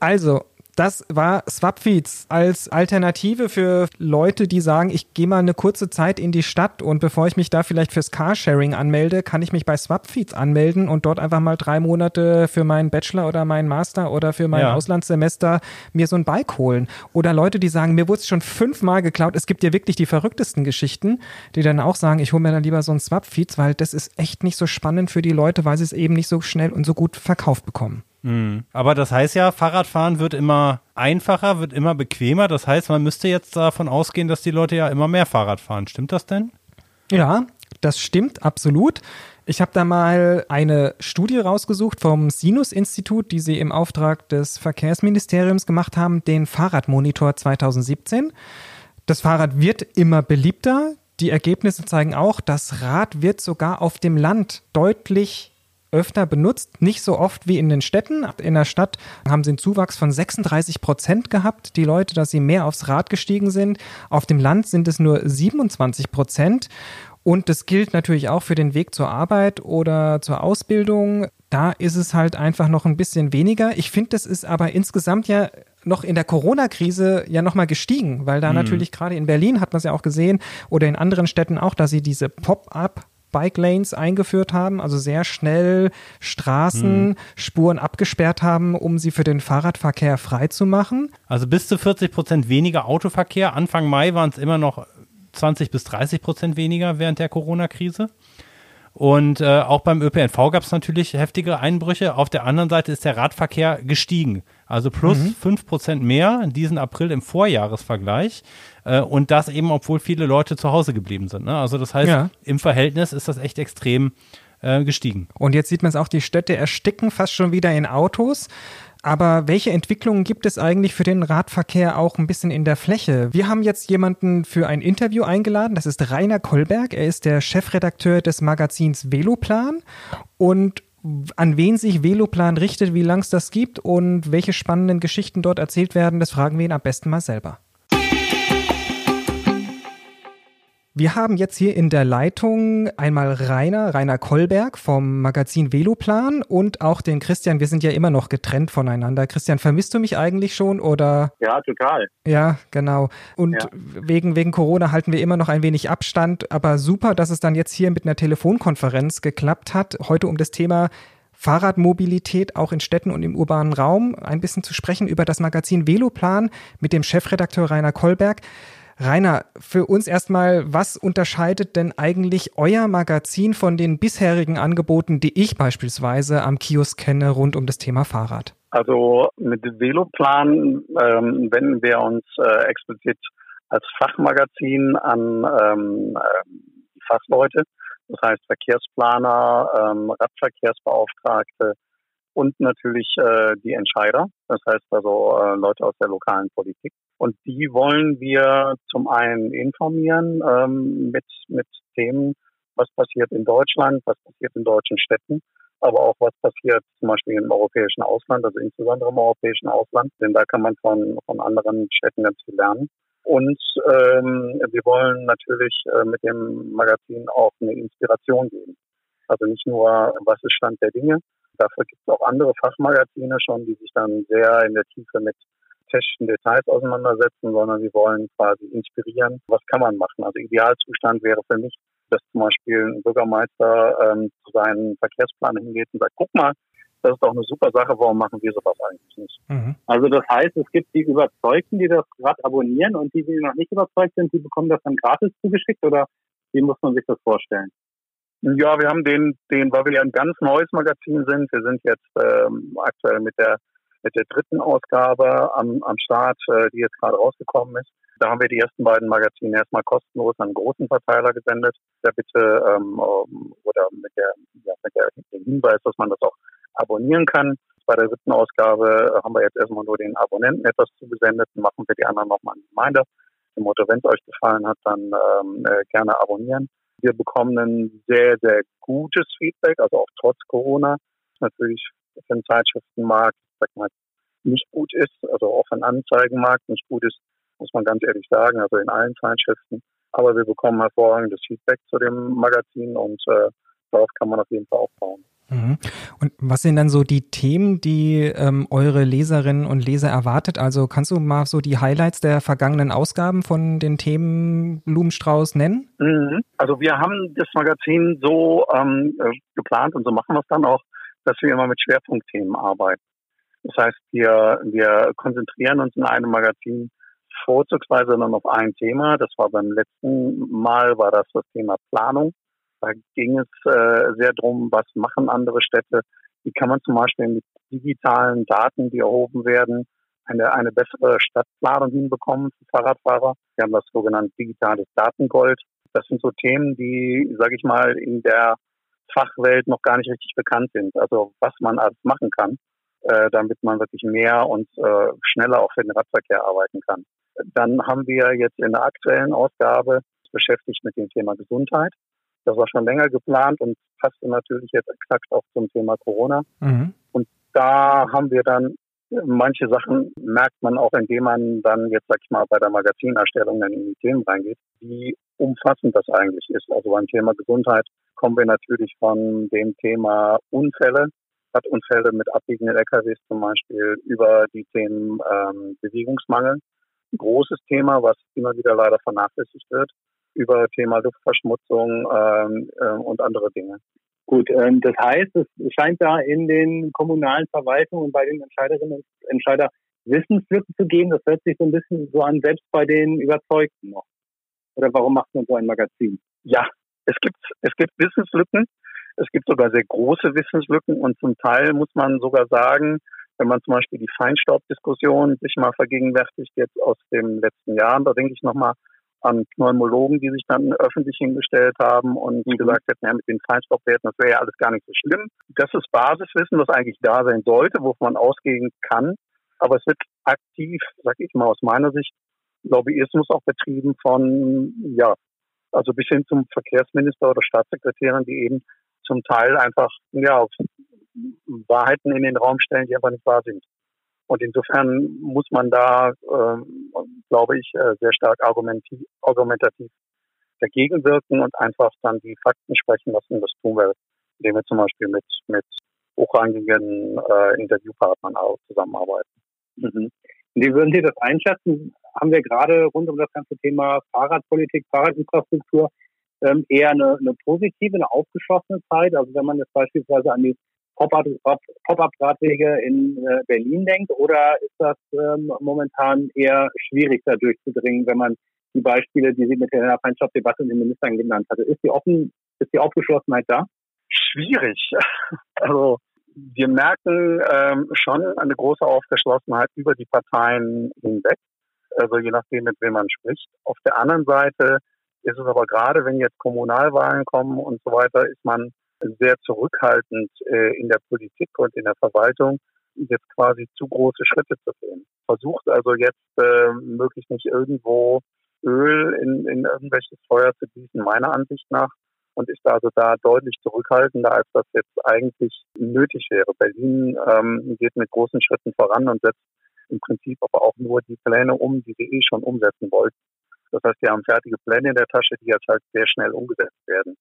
Also, das war Swapfeeds als Alternative für Leute, die sagen, ich gehe mal eine kurze Zeit in die Stadt und bevor ich mich da vielleicht fürs Carsharing anmelde, kann ich mich bei Swapfeeds anmelden und dort einfach mal drei Monate für meinen Bachelor oder meinen Master oder für mein ja. Auslandssemester mir so ein Bike holen. Oder Leute, die sagen, mir wurde es schon fünfmal geklaut. Es gibt ja wirklich die verrücktesten Geschichten, die dann auch sagen, ich hole mir dann lieber so ein Swapfeeds, weil das ist echt nicht so spannend für die Leute, weil sie es eben nicht so schnell und so gut verkauft bekommen. Mhm. Aber das heißt ja, Fahrradfahren wird immer einfacher, wird immer bequemer. Das heißt, man müsste jetzt davon ausgehen, dass die Leute ja immer mehr Fahrrad fahren. Stimmt das denn? Ja, das stimmt absolut. Ich habe da mal eine Studie rausgesucht vom Sinus-Institut, die sie im Auftrag des Verkehrsministeriums gemacht haben, den Fahrradmonitor 2017. Das Fahrrad wird immer beliebter. Die Ergebnisse zeigen auch, das Rad wird sogar auf dem Land deutlich öfter benutzt, nicht so oft wie in den Städten. In der Stadt haben sie einen Zuwachs von 36 Prozent gehabt, die Leute, dass sie mehr aufs Rad gestiegen sind. Auf dem Land sind es nur 27 Prozent. Und das gilt natürlich auch für den Weg zur Arbeit oder zur Ausbildung. Da ist es halt einfach noch ein bisschen weniger. Ich finde, das ist aber insgesamt ja noch in der Corona-Krise ja nochmal gestiegen, weil da mhm. natürlich gerade in Berlin hat man es ja auch gesehen oder in anderen Städten auch, dass sie diese Pop-up Bike Lanes eingeführt haben, also sehr schnell Straßenspuren hm. abgesperrt haben, um sie für den Fahrradverkehr freizumachen. Also bis zu 40 Prozent weniger Autoverkehr. Anfang Mai waren es immer noch 20 bis 30 Prozent weniger während der Corona-Krise. Und äh, auch beim ÖPNV gab es natürlich heftige Einbrüche. Auf der anderen Seite ist der Radverkehr gestiegen. Also plus mhm. 5% mehr in diesem April im Vorjahresvergleich. Äh, und das eben, obwohl viele Leute zu Hause geblieben sind. Ne? Also das heißt, ja. im Verhältnis ist das echt extrem äh, gestiegen. Und jetzt sieht man es auch, die Städte ersticken fast schon wieder in Autos. Aber welche Entwicklungen gibt es eigentlich für den Radverkehr auch ein bisschen in der Fläche? Wir haben jetzt jemanden für ein Interview eingeladen. Das ist Rainer Kolberg. Er ist der Chefredakteur des Magazins Veloplan. Und an wen sich Veloplan richtet, wie lang es das gibt und welche spannenden Geschichten dort erzählt werden, das fragen wir ihn am besten mal selber. Wir haben jetzt hier in der Leitung einmal Rainer, Rainer Kolberg vom Magazin Veloplan und auch den Christian. Wir sind ja immer noch getrennt voneinander. Christian, vermisst du mich eigentlich schon oder? Ja, total. Ja, genau. Und ja. wegen, wegen Corona halten wir immer noch ein wenig Abstand. Aber super, dass es dann jetzt hier mit einer Telefonkonferenz geklappt hat. Heute um das Thema Fahrradmobilität auch in Städten und im urbanen Raum ein bisschen zu sprechen über das Magazin Veloplan mit dem Chefredakteur Rainer Kolberg. Rainer, für uns erstmal, was unterscheidet denn eigentlich euer Magazin von den bisherigen Angeboten, die ich beispielsweise am Kiosk kenne, rund um das Thema Fahrrad? Also mit Veloplan ähm, wenden wir uns äh, explizit als Fachmagazin an ähm, äh, die Fachleute, das heißt Verkehrsplaner, ähm, Radverkehrsbeauftragte und natürlich äh, die Entscheider, das heißt also äh, Leute aus der lokalen Politik. Und die wollen wir zum einen informieren ähm, mit, mit Themen, was passiert in Deutschland, was passiert in deutschen Städten, aber auch was passiert zum Beispiel im europäischen Ausland, also insbesondere im europäischen Ausland, denn da kann man von, von anderen Städten ganz viel lernen. Und ähm, wir wollen natürlich äh, mit dem Magazin auch eine Inspiration geben. Also nicht nur, was ist Stand der Dinge. Dafür gibt es auch andere Fachmagazine schon, die sich dann sehr in der Tiefe mit technischen Details auseinandersetzen, sondern wir wollen quasi inspirieren, was kann man machen. Also Idealzustand wäre für mich, dass zum Beispiel ein Bürgermeister ähm, zu seinen Verkehrsplan hingeht und sagt, guck mal, das ist doch eine super Sache, warum machen wir sowas eigentlich nicht? Mhm. Also das heißt, es gibt die Überzeugten, die das gerade abonnieren und die, die noch nicht überzeugt sind, die bekommen das dann gratis zugeschickt oder wie muss man sich das vorstellen? Ja, wir haben den, den, weil wir ja ein ganz neues Magazin sind, wir sind jetzt ähm, aktuell mit der mit der dritten Ausgabe am, am Start, äh, die jetzt gerade rausgekommen ist. Da haben wir die ersten beiden Magazine erstmal kostenlos an einen großen Verteiler gesendet. Der bitte ähm, oder mit der, ja, mit der dem Hinweis, dass man das auch abonnieren kann. Bei der dritten Ausgabe haben wir jetzt erstmal nur den Abonnenten etwas zugesendet und machen wir die anderen nochmal an Reminder. Im Motto, wenn es euch gefallen hat, dann ähm, äh, gerne abonnieren. Wir bekommen ein sehr, sehr gutes Feedback, also auch trotz Corona. Natürlich für den Zeitschriftenmarkt, sag mal, nicht gut ist, also auch für Anzeigenmarkt nicht gut ist, muss man ganz ehrlich sagen, also in allen Zeitschriften. Aber wir bekommen hervorragendes Feedback zu dem Magazin und äh, darauf kann man auf jeden Fall aufbauen. Mhm. Und was sind dann so die Themen, die ähm, eure Leserinnen und Leser erwartet? Also kannst du mal so die Highlights der vergangenen Ausgaben von den Themen Blumenstrauß nennen? Mhm. Also wir haben das Magazin so ähm, äh, geplant und so machen wir es dann auch, dass wir immer mit Schwerpunktthemen arbeiten. Das heißt, wir, wir konzentrieren uns in einem Magazin vorzugsweise dann auf ein Thema. Das war beim letzten Mal, war das das Thema Planung. Da ging es äh, sehr darum, was machen andere Städte, wie kann man zum Beispiel mit digitalen Daten, die erhoben werden, eine, eine bessere Stadtplanung hinbekommen für Fahrradfahrer. Wir haben das sogenannte digitales Datengold. Das sind so Themen, die, sage ich mal, in der Fachwelt noch gar nicht richtig bekannt sind. Also was man alles machen kann, äh, damit man wirklich mehr und äh, schneller auch für den Radverkehr arbeiten kann. Dann haben wir jetzt in der aktuellen Ausgabe beschäftigt mit dem Thema Gesundheit. Das war schon länger geplant und passte natürlich jetzt exakt auch zum Thema Corona. Mhm. Und da haben wir dann manche Sachen merkt man auch, indem man dann jetzt, sag ich mal, bei der Magazinerstellung dann in die Themen reingeht, wie umfassend das eigentlich ist. Also beim Thema Gesundheit kommen wir natürlich von dem Thema Unfälle, Radunfälle mit abbiegenden LKWs zum Beispiel, über die Themen ähm, Bewegungsmangel. Ein großes Thema, was immer wieder leider vernachlässigt wird über Thema Luftverschmutzung ähm, äh, und andere Dinge. Gut, ähm, das heißt, es scheint da in den kommunalen Verwaltungen bei den Entscheiderinnen und Entscheider Wissenslücken zu geben. Das hört sich so ein bisschen so an, selbst bei den Überzeugten noch. Oder warum macht man so ein Magazin? Ja, es gibt, es gibt Wissenslücken. Es gibt sogar sehr große Wissenslücken und zum Teil muss man sogar sagen, wenn man zum Beispiel die Feinstaubdiskussion sich mal vergegenwärtigt jetzt aus den letzten Jahren, da denke ich nochmal an Pneumologen, die sich dann öffentlich hingestellt haben und mhm. gesagt hätten, ja, mit den Feinstaubwerten, das wäre ja alles gar nicht so schlimm. Das ist Basiswissen, was eigentlich da sein sollte, wovon man ausgehen kann. Aber es wird aktiv, sag ich mal aus meiner Sicht, Lobbyismus auch betrieben von, ja, also bis hin zum Verkehrsminister oder Staatssekretärin, die eben zum Teil einfach, ja, Wahrheiten in den Raum stellen, die einfach nicht wahr sind. Und insofern muss man da, äh, glaube ich, äh, sehr stark argumentativ, argumentativ dagegen wirken und einfach dann die Fakten sprechen lassen. Das tun wir, indem wir zum Beispiel mit, mit hochrangigen äh, Interviewpartnern auch zusammenarbeiten. Mhm. Wie würden Sie das einschätzen? Haben wir gerade rund um das ganze Thema Fahrradpolitik, Fahrradinfrastruktur ähm, eher eine, eine positive, eine aufgeschossene Zeit? Also wenn man jetzt beispielsweise an die Pop-up-Radwege in äh, Berlin denkt? Oder ist das ähm, momentan eher schwierig, da durchzudringen, wenn man die Beispiele, die sie mit der Feinstaubdebatte in den Ministern genannt hatte. Ist die offen, ist die Aufgeschlossenheit da? Schwierig. Also wir merken ähm, schon eine große Aufgeschlossenheit über die Parteien hinweg, also je nachdem, mit wem man spricht. Auf der anderen Seite ist es aber gerade, wenn jetzt Kommunalwahlen kommen und so weiter, ist man sehr zurückhaltend äh, in der Politik und in der Verwaltung, jetzt quasi zu große Schritte zu gehen. Versucht also jetzt äh, möglichst nicht irgendwo Öl in, in irgendwelches Feuer zu gießen, meiner Ansicht nach, und ist also da deutlich zurückhaltender, als das jetzt eigentlich nötig wäre. Berlin ähm, geht mit großen Schritten voran und setzt im Prinzip aber auch nur die Pläne um, die sie eh schon umsetzen wollten. Das heißt, wir haben fertige Pläne in der Tasche, die jetzt halt sehr schnell umgesetzt werden.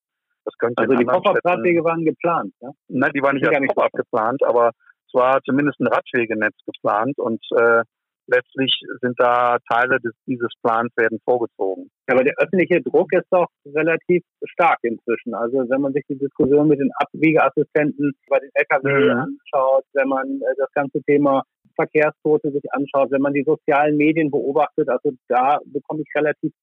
Das könnte also die Pop-up-Radwege waren geplant, ja? Nein, die waren nicht als Pop-up geplant, aber es war zumindest ein Radwegenetz geplant und äh, letztlich sind da Teile des, dieses Plans werden vorgezogen. Ja, aber der öffentliche Druck ist doch relativ stark inzwischen. Also wenn man sich die Diskussion mit den Abwiegeassistenten bei den Lkw mhm. anschaut, wenn man äh, das ganze Thema Verkehrstote sich anschaut, wenn man die sozialen Medien beobachtet, also da bekomme ich relativ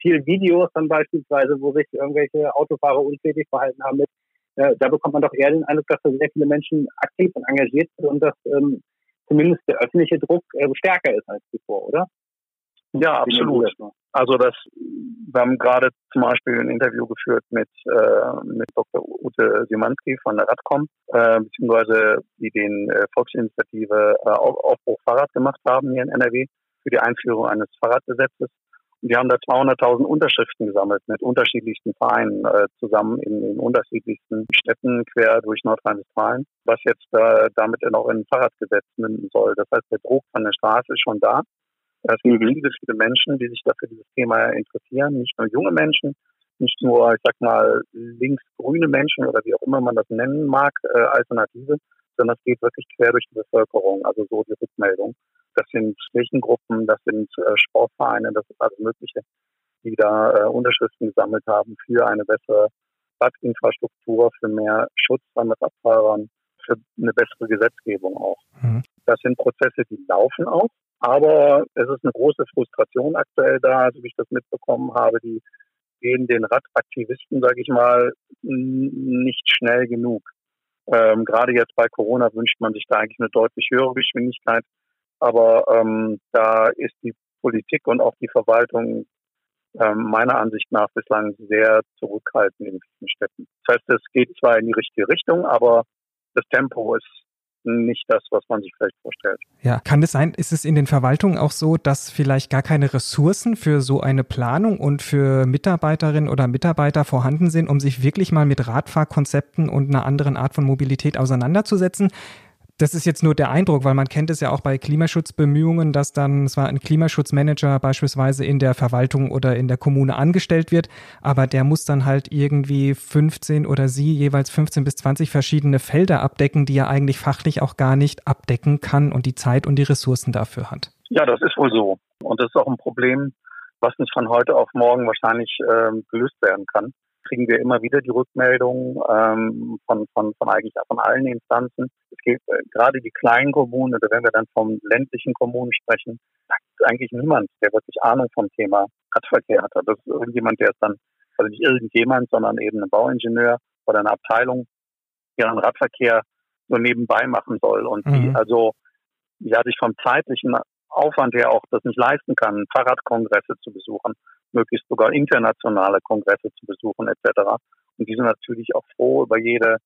viel Videos dann beispielsweise, wo sich irgendwelche Autofahrer untätig verhalten haben mit äh, da bekommt man doch eher den Eindruck, dass da sehr viele Menschen aktiv und engagiert sind und dass ähm, zumindest der öffentliche Druck äh, stärker ist als zuvor, oder? Ja, absolut. Also das, wir haben gerade zum Beispiel ein Interview geführt mit, äh, mit Dr. Ute Simanski von der Radcom, äh, beziehungsweise die den äh, Volksinitiative äh, Aufbruch Fahrrad gemacht haben hier in NRW für die Einführung eines Fahrradgesetzes. Wir haben da 200.000 Unterschriften gesammelt mit unterschiedlichsten Vereinen äh, zusammen in den unterschiedlichsten Städten quer durch Nordrhein-Westfalen, was jetzt äh, damit auch in ein Fahrradgesetz münden soll. Das heißt, der Druck von der Straße ist schon da. Es gibt viele, viele Menschen, die sich dafür dieses Thema interessieren, nicht nur junge Menschen, nicht nur, ich sag mal, linksgrüne Menschen oder wie auch immer man das nennen mag, äh, Alternative, sondern es geht wirklich quer durch die Bevölkerung, also so die Rückmeldung. Das sind Kirchengruppen, das sind äh, Sportvereine, das ist alles Mögliche, die da äh, Unterschriften gesammelt haben für eine bessere Stadtinfrastruktur, für mehr Schutz an Radfahrern, für eine bessere Gesetzgebung auch. Mhm. Das sind Prozesse, die laufen auch, aber es ist eine große Frustration aktuell da, so wie ich das mitbekommen habe, die gehen den Radaktivisten, sage ich mal, nicht schnell genug. Ähm, gerade jetzt bei Corona wünscht man sich da eigentlich eine deutlich höhere Geschwindigkeit. Aber ähm, da ist die Politik und auch die Verwaltung ähm, meiner Ansicht nach bislang sehr zurückhaltend in vielen Städten. Das heißt, es geht zwar in die richtige Richtung, aber das Tempo ist nicht das, was man sich vielleicht vorstellt. Ja, kann es sein, ist es in den Verwaltungen auch so, dass vielleicht gar keine Ressourcen für so eine Planung und für Mitarbeiterinnen oder Mitarbeiter vorhanden sind, um sich wirklich mal mit Radfahrkonzepten und einer anderen Art von Mobilität auseinanderzusetzen? Das ist jetzt nur der Eindruck, weil man kennt es ja auch bei Klimaschutzbemühungen, dass dann zwar ein Klimaschutzmanager beispielsweise in der Verwaltung oder in der Kommune angestellt wird, aber der muss dann halt irgendwie 15 oder sie jeweils 15 bis 20 verschiedene Felder abdecken, die er eigentlich fachlich auch gar nicht abdecken kann und die Zeit und die Ressourcen dafür hat. Ja, das ist wohl so. Und das ist auch ein Problem, was nicht von heute auf morgen wahrscheinlich äh, gelöst werden kann kriegen wir immer wieder die Rückmeldungen ähm, von, von, von eigentlich von allen Instanzen. Es geht äh, gerade die kleinen Kommunen, oder wenn wir dann vom ländlichen Kommunen sprechen, da gibt eigentlich niemand, der wirklich Ahnung vom Thema Radverkehr hat. Das ist irgendjemand, der ist dann, also nicht irgendjemand, sondern eben ein Bauingenieur oder eine Abteilung, die den Radverkehr nur nebenbei machen soll und die mhm. also ja sich vom zeitlichen Aufwand her auch das nicht leisten kann, Fahrradkongresse zu besuchen, möglichst sogar internationale Kongresse zu besuchen etc. Und die sind natürlich auch froh über jede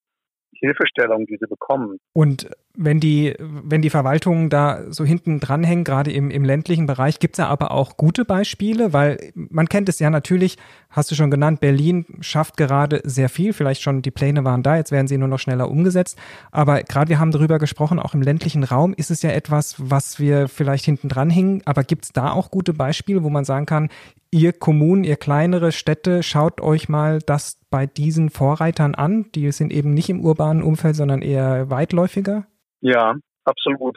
Hilfestellung, die sie bekommen. Und wenn die, wenn die Verwaltungen da so hinten dranhängen, gerade im, im ländlichen Bereich, gibt es ja aber auch gute Beispiele, weil man kennt es ja natürlich, hast du schon genannt, Berlin schafft gerade sehr viel, vielleicht schon die Pläne waren da, jetzt werden sie nur noch schneller umgesetzt. Aber gerade wir haben darüber gesprochen, auch im ländlichen Raum ist es ja etwas, was wir vielleicht hinten dranhängen. Aber gibt es da auch gute Beispiele, wo man sagen kann, ihr Kommunen, ihr kleinere Städte, schaut euch mal das bei diesen Vorreitern an. Die sind eben nicht im urbanen Umfeld, sondern eher weitläufiger? Ja, absolut.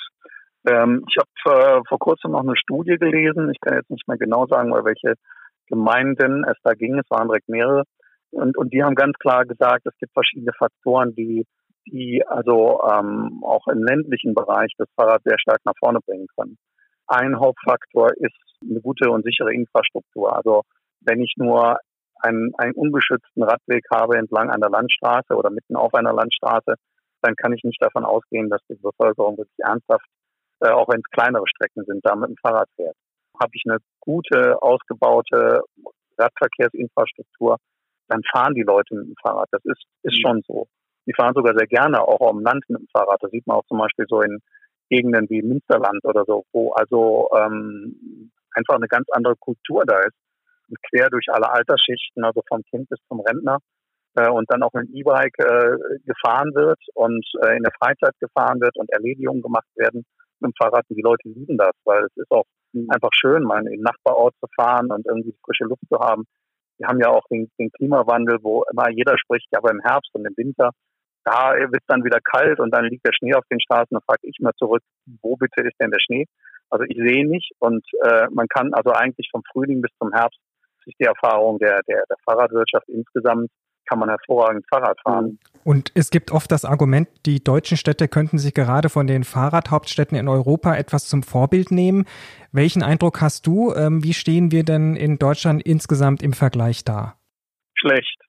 Ähm, ich habe äh, vor kurzem noch eine Studie gelesen. Ich kann jetzt nicht mehr genau sagen, bei welche Gemeinden es da ging. Es waren direkt mehrere. Und, und die haben ganz klar gesagt, es gibt verschiedene Faktoren, die, die also ähm, auch im ländlichen Bereich das Fahrrad sehr stark nach vorne bringen können. Ein Hauptfaktor ist eine gute und sichere Infrastruktur. Also wenn ich nur einen, einen unbeschützten Radweg habe entlang einer Landstraße oder mitten auf einer Landstraße, dann kann ich nicht davon ausgehen, dass die Bevölkerung wirklich ernsthaft, äh, auch wenn es kleinere Strecken sind, da mit dem Fahrrad fährt. Habe ich eine gute, ausgebaute Radverkehrsinfrastruktur, dann fahren die Leute mit dem Fahrrad. Das ist, ist mhm. schon so. Die fahren sogar sehr gerne auch am Land mit dem Fahrrad. Das sieht man auch zum Beispiel so in Gegenden wie Münsterland oder so, wo also ähm, einfach eine ganz andere Kultur da ist. Und quer durch alle Altersschichten, also vom Kind bis zum Rentner. Äh, und dann auch mit dem E-Bike äh, gefahren wird und äh, in der Freizeit gefahren wird und Erledigungen gemacht werden mit dem Fahrrad. Und die Leute lieben das, weil es ist auch mhm. einfach schön, mal in den Nachbarort zu fahren und irgendwie frische Luft zu haben. Wir haben ja auch den, den Klimawandel, wo immer jeder spricht, ja, aber im Herbst und im Winter da wird es dann wieder kalt und dann liegt der Schnee auf den Straßen. Dann frage ich mal zurück, wo bitte ist denn der Schnee? Also ich sehe nicht und äh, man kann also eigentlich vom Frühling bis zum Herbst sich die Erfahrung der, der, der Fahrradwirtschaft insgesamt kann man hervorragend Fahrrad fahren. Und es gibt oft das Argument, die deutschen Städte könnten sich gerade von den Fahrradhauptstädten in Europa etwas zum Vorbild nehmen. Welchen Eindruck hast du? Ähm, wie stehen wir denn in Deutschland insgesamt im Vergleich da? Schlecht.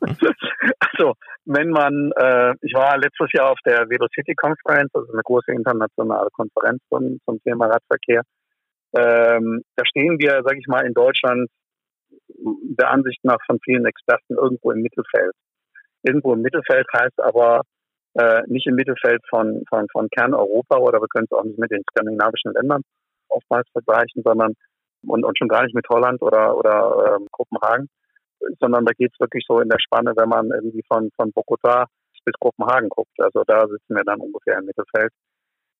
also wenn man, äh, ich war letztes Jahr auf der Velocity Conference, also eine große internationale Konferenz zum, zum Thema Radverkehr. Ähm, da stehen wir, sage ich mal, in Deutschland der Ansicht nach von vielen Experten irgendwo im Mittelfeld. Irgendwo im Mittelfeld heißt aber äh, nicht im Mittelfeld von, von, von Kerneuropa oder wir können es auch nicht mit den skandinavischen Ländern oftmals vergleichen, sondern und, und schon gar nicht mit Holland oder, oder ähm, Kopenhagen, sondern da geht es wirklich so in der Spanne, wenn man irgendwie von, von Bogota bis Kopenhagen guckt. Also da sitzen wir dann ungefähr im Mittelfeld.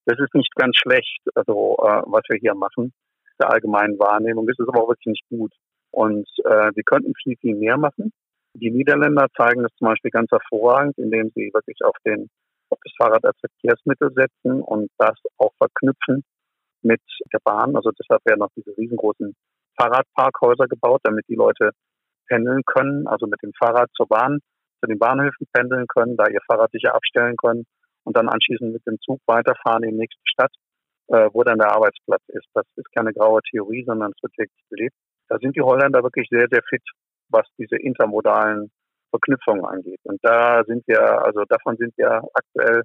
Das ist nicht ganz schlecht, also äh, was wir hier machen, der allgemeinen Wahrnehmung. Ist aber auch wirklich nicht gut. Und äh, wir könnten viel, viel mehr machen. Die Niederländer zeigen das zum Beispiel ganz hervorragend, indem sie wirklich auf den auf das Fahrrad als Verkehrsmittel setzen und das auch verknüpfen mit der Bahn. Also deshalb werden auch diese riesengroßen Fahrradparkhäuser gebaut, damit die Leute pendeln können, also mit dem Fahrrad zur Bahn, zu den Bahnhöfen pendeln können, da ihr Fahrrad sicher abstellen können und dann anschließend mit dem Zug weiterfahren in die nächste Stadt, äh, wo dann der Arbeitsplatz ist. Das ist keine graue Theorie, sondern es wird täglich gelebt. Da sind die Holländer wirklich sehr, sehr fit, was diese intermodalen Verknüpfungen angeht. Und da sind wir, also davon sind wir aktuell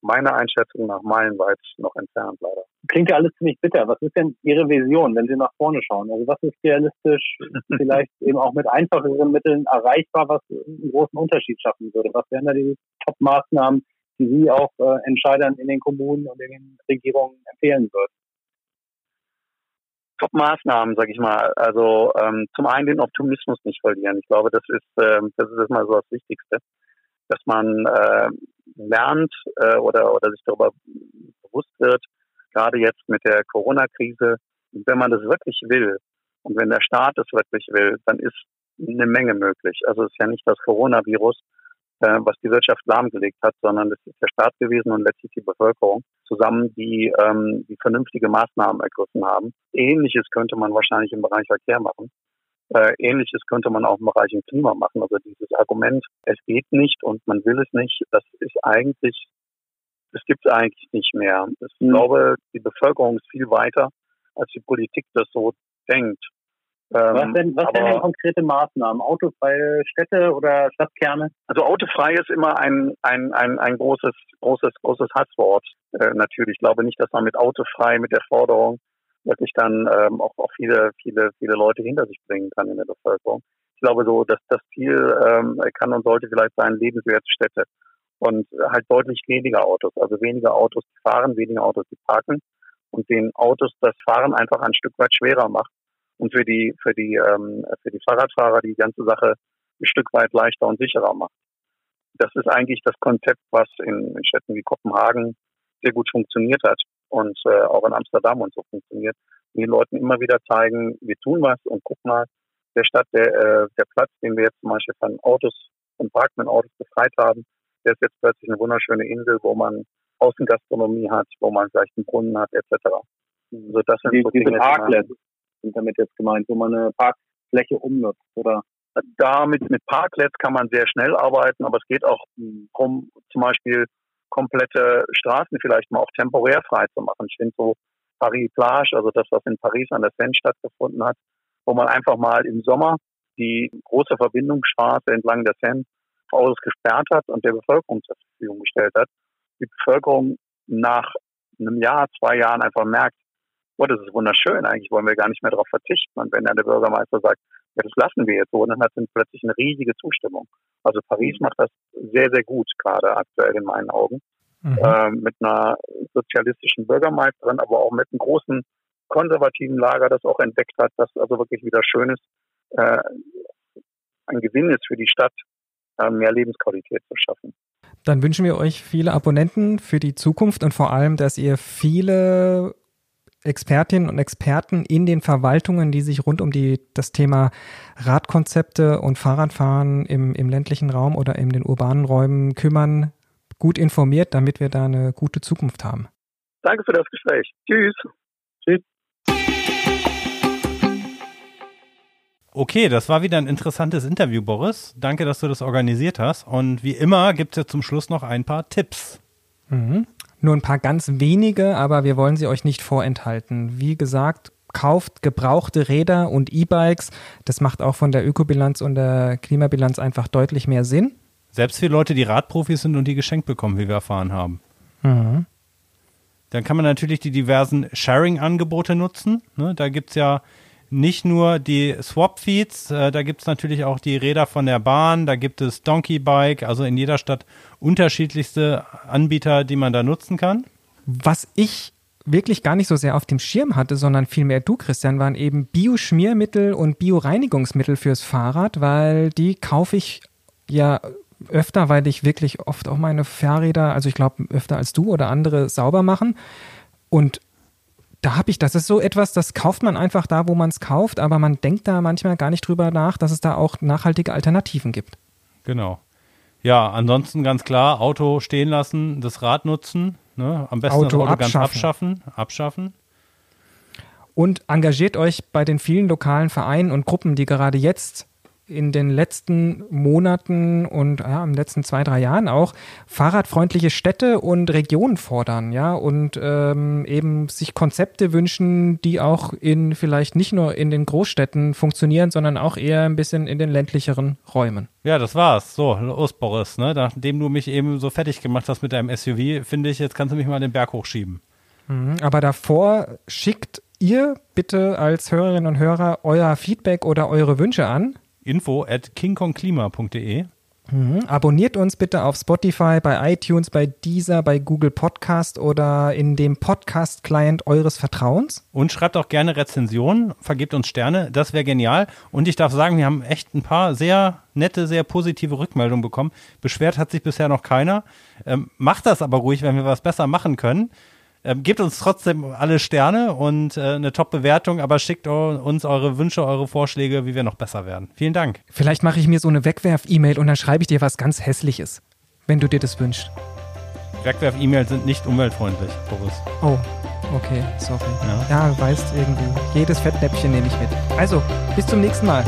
meiner Einschätzung nach meilenweit noch entfernt, leider. Klingt ja alles ziemlich bitter. Was ist denn Ihre Vision, wenn Sie nach vorne schauen? Also was ist realistisch, vielleicht eben auch mit einfacheren Mitteln erreichbar, was einen großen Unterschied schaffen würde? Was wären da die Top-Maßnahmen, die Sie auch äh, Entscheidern in den Kommunen und in den Regierungen empfehlen würden? Top-Maßnahmen, sag ich mal. Also ähm, zum einen den Optimismus nicht verlieren. Ich glaube, das ist ähm, das ist mal so das Wichtigste, dass man äh, lernt äh, oder, oder sich darüber bewusst wird, gerade jetzt mit der Corona-Krise, wenn man das wirklich will und wenn der Staat es wirklich will, dann ist eine Menge möglich. Also es ist ja nicht das Coronavirus, äh, was die Wirtschaft lahmgelegt hat, sondern es ist der Staat gewesen und letztlich die Bevölkerung zusammen, die, ähm, die vernünftige Maßnahmen ergriffen haben. Ähnliches könnte man wahrscheinlich im Bereich Verkehr machen. Äh, Ähnliches könnte man auch im Bereich Klima machen. Also dieses Argument, es geht nicht und man will es nicht, das ist eigentlich, das gibt es eigentlich nicht mehr. Ich mhm. glaube, die Bevölkerung ist viel weiter, als die Politik das so denkt. Ähm, was denn, was aber, denn konkrete Maßnahmen? Autofreie Städte oder Stadtkerne? Also autofrei ist immer ein, ein, ein, ein großes, großes, großes Hasswort. Äh, natürlich. Ich glaube nicht, dass man mit autofrei, mit der Forderung wirklich dann ähm, auch, auch viele, viele, viele Leute hinter sich bringen kann in der Bevölkerung. Ich glaube so, dass das Ziel ähm, kann und sollte vielleicht sein, lebenswerte Städte und halt deutlich weniger Autos, also weniger Autos, die fahren, weniger Autos, die parken und den Autos das Fahren einfach ein Stück weit schwerer macht und für die für die ähm, für die Fahrradfahrer die ganze Sache ein Stück weit leichter und sicherer macht. Das ist eigentlich das Konzept, was in, in Städten wie Kopenhagen sehr gut funktioniert hat und äh, auch in Amsterdam und so funktioniert. Und den Leuten immer wieder zeigen, wir tun was und guck mal, der Stadt, der, äh, der Platz, den wir jetzt zum Beispiel von Autos, von parkenden Autos befreit haben, der ist jetzt plötzlich eine wunderschöne Insel, wo man Außengastronomie hat, wo man vielleicht einen Brunnen hat, etc. Also das sind die, so Dinge, Parklets sind damit jetzt gemeint, wo man eine Parkfläche umnutzt, oder? Damit mit Parklets kann man sehr schnell arbeiten, aber es geht auch darum, zum Beispiel komplette Straßen vielleicht mal auch temporär frei zu machen. Ich finde so Paris Plage, also das, was in Paris an der Seine stattgefunden hat, wo man einfach mal im Sommer die große Verbindungsstraße entlang der Seine ausgesperrt hat und der Bevölkerung zur Verfügung gestellt hat. Die Bevölkerung nach einem Jahr, zwei Jahren einfach merkt, oh, das ist wunderschön, eigentlich wollen wir gar nicht mehr darauf verzichten. Und wenn dann der Bürgermeister sagt, ja, das lassen wir jetzt so, dann hat es plötzlich eine riesige Zustimmung. Also Paris macht das sehr, sehr gut, gerade aktuell in meinen Augen. Mhm. Äh, mit einer sozialistischen Bürgermeisterin, aber auch mit einem großen konservativen Lager, das auch entdeckt hat, dass also wirklich wieder schön ist, äh, ein Gewinn ist für die Stadt, äh, mehr Lebensqualität zu schaffen. Dann wünschen wir euch viele Abonnenten für die Zukunft und vor allem, dass ihr viele Expertinnen und Experten in den Verwaltungen, die sich rund um die, das Thema Radkonzepte und Fahrradfahren im, im ländlichen Raum oder in den urbanen Räumen kümmern, gut informiert, damit wir da eine gute Zukunft haben. Danke für das Gespräch. Tschüss. Tschüss. Okay, das war wieder ein interessantes Interview, Boris. Danke, dass du das organisiert hast. Und wie immer gibt es ja zum Schluss noch ein paar Tipps. Mhm. Nur ein paar ganz wenige, aber wir wollen sie euch nicht vorenthalten. Wie gesagt, kauft gebrauchte Räder und E-Bikes. Das macht auch von der Ökobilanz und der Klimabilanz einfach deutlich mehr Sinn. Selbst für Leute, die Radprofis sind und die geschenkt bekommen, wie wir erfahren haben. Mhm. Dann kann man natürlich die diversen Sharing-Angebote nutzen. Ne, da gibt es ja nicht nur die Swap-Feeds, äh, da gibt es natürlich auch die Räder von der Bahn, da gibt es Donkey Bike, also in jeder Stadt unterschiedlichste Anbieter, die man da nutzen kann. Was ich wirklich gar nicht so sehr auf dem Schirm hatte, sondern vielmehr du, Christian, waren eben Bio-Schmiermittel und Bio-Reinigungsmittel fürs Fahrrad, weil die kaufe ich ja öfter, weil ich wirklich oft auch meine Fahrräder, also ich glaube öfter als du oder andere sauber machen. Und da habe ich, das ist so etwas, das kauft man einfach da, wo man es kauft, aber man denkt da manchmal gar nicht drüber nach, dass es da auch nachhaltige Alternativen gibt. Genau. Ja, ansonsten ganz klar, Auto stehen lassen, das Rad nutzen, ne? am besten Auto, Auto abschaffen. ganz abschaffen, abschaffen. Und engagiert euch bei den vielen lokalen Vereinen und Gruppen, die gerade jetzt in den letzten Monaten und ja, im letzten zwei, drei Jahren auch fahrradfreundliche Städte und Regionen fordern, ja, und ähm, eben sich Konzepte wünschen, die auch in vielleicht nicht nur in den Großstädten funktionieren, sondern auch eher ein bisschen in den ländlicheren Räumen. Ja, das war's. So, los, Boris, ne? Nachdem du mich eben so fertig gemacht hast mit deinem SUV, finde ich, jetzt kannst du mich mal den Berg hochschieben. Mhm, aber davor schickt ihr bitte als Hörerinnen und Hörer euer Feedback oder eure Wünsche an info at kingkongklima.de. Mhm. Abonniert uns bitte auf Spotify, bei iTunes, bei Deezer, bei Google Podcast oder in dem Podcast-Client eures Vertrauens. Und schreibt auch gerne Rezensionen, vergebt uns Sterne, das wäre genial. Und ich darf sagen, wir haben echt ein paar sehr nette, sehr positive Rückmeldungen bekommen. Beschwert hat sich bisher noch keiner. Ähm, macht das aber ruhig, wenn wir was besser machen können. Ähm, gebt uns trotzdem alle Sterne und äh, eine Top-Bewertung, aber schickt uns eure Wünsche, eure Vorschläge, wie wir noch besser werden. Vielen Dank. Vielleicht mache ich mir so eine Wegwerf-E-Mail und dann schreibe ich dir was ganz Hässliches, wenn du dir das wünschst. Wegwerf-E-Mails sind nicht umweltfreundlich, Boris. Oh, okay, sorry. Ja, ja weißt irgendwie. Jedes Fettnäpfchen nehme ich mit. Also, bis zum nächsten Mal.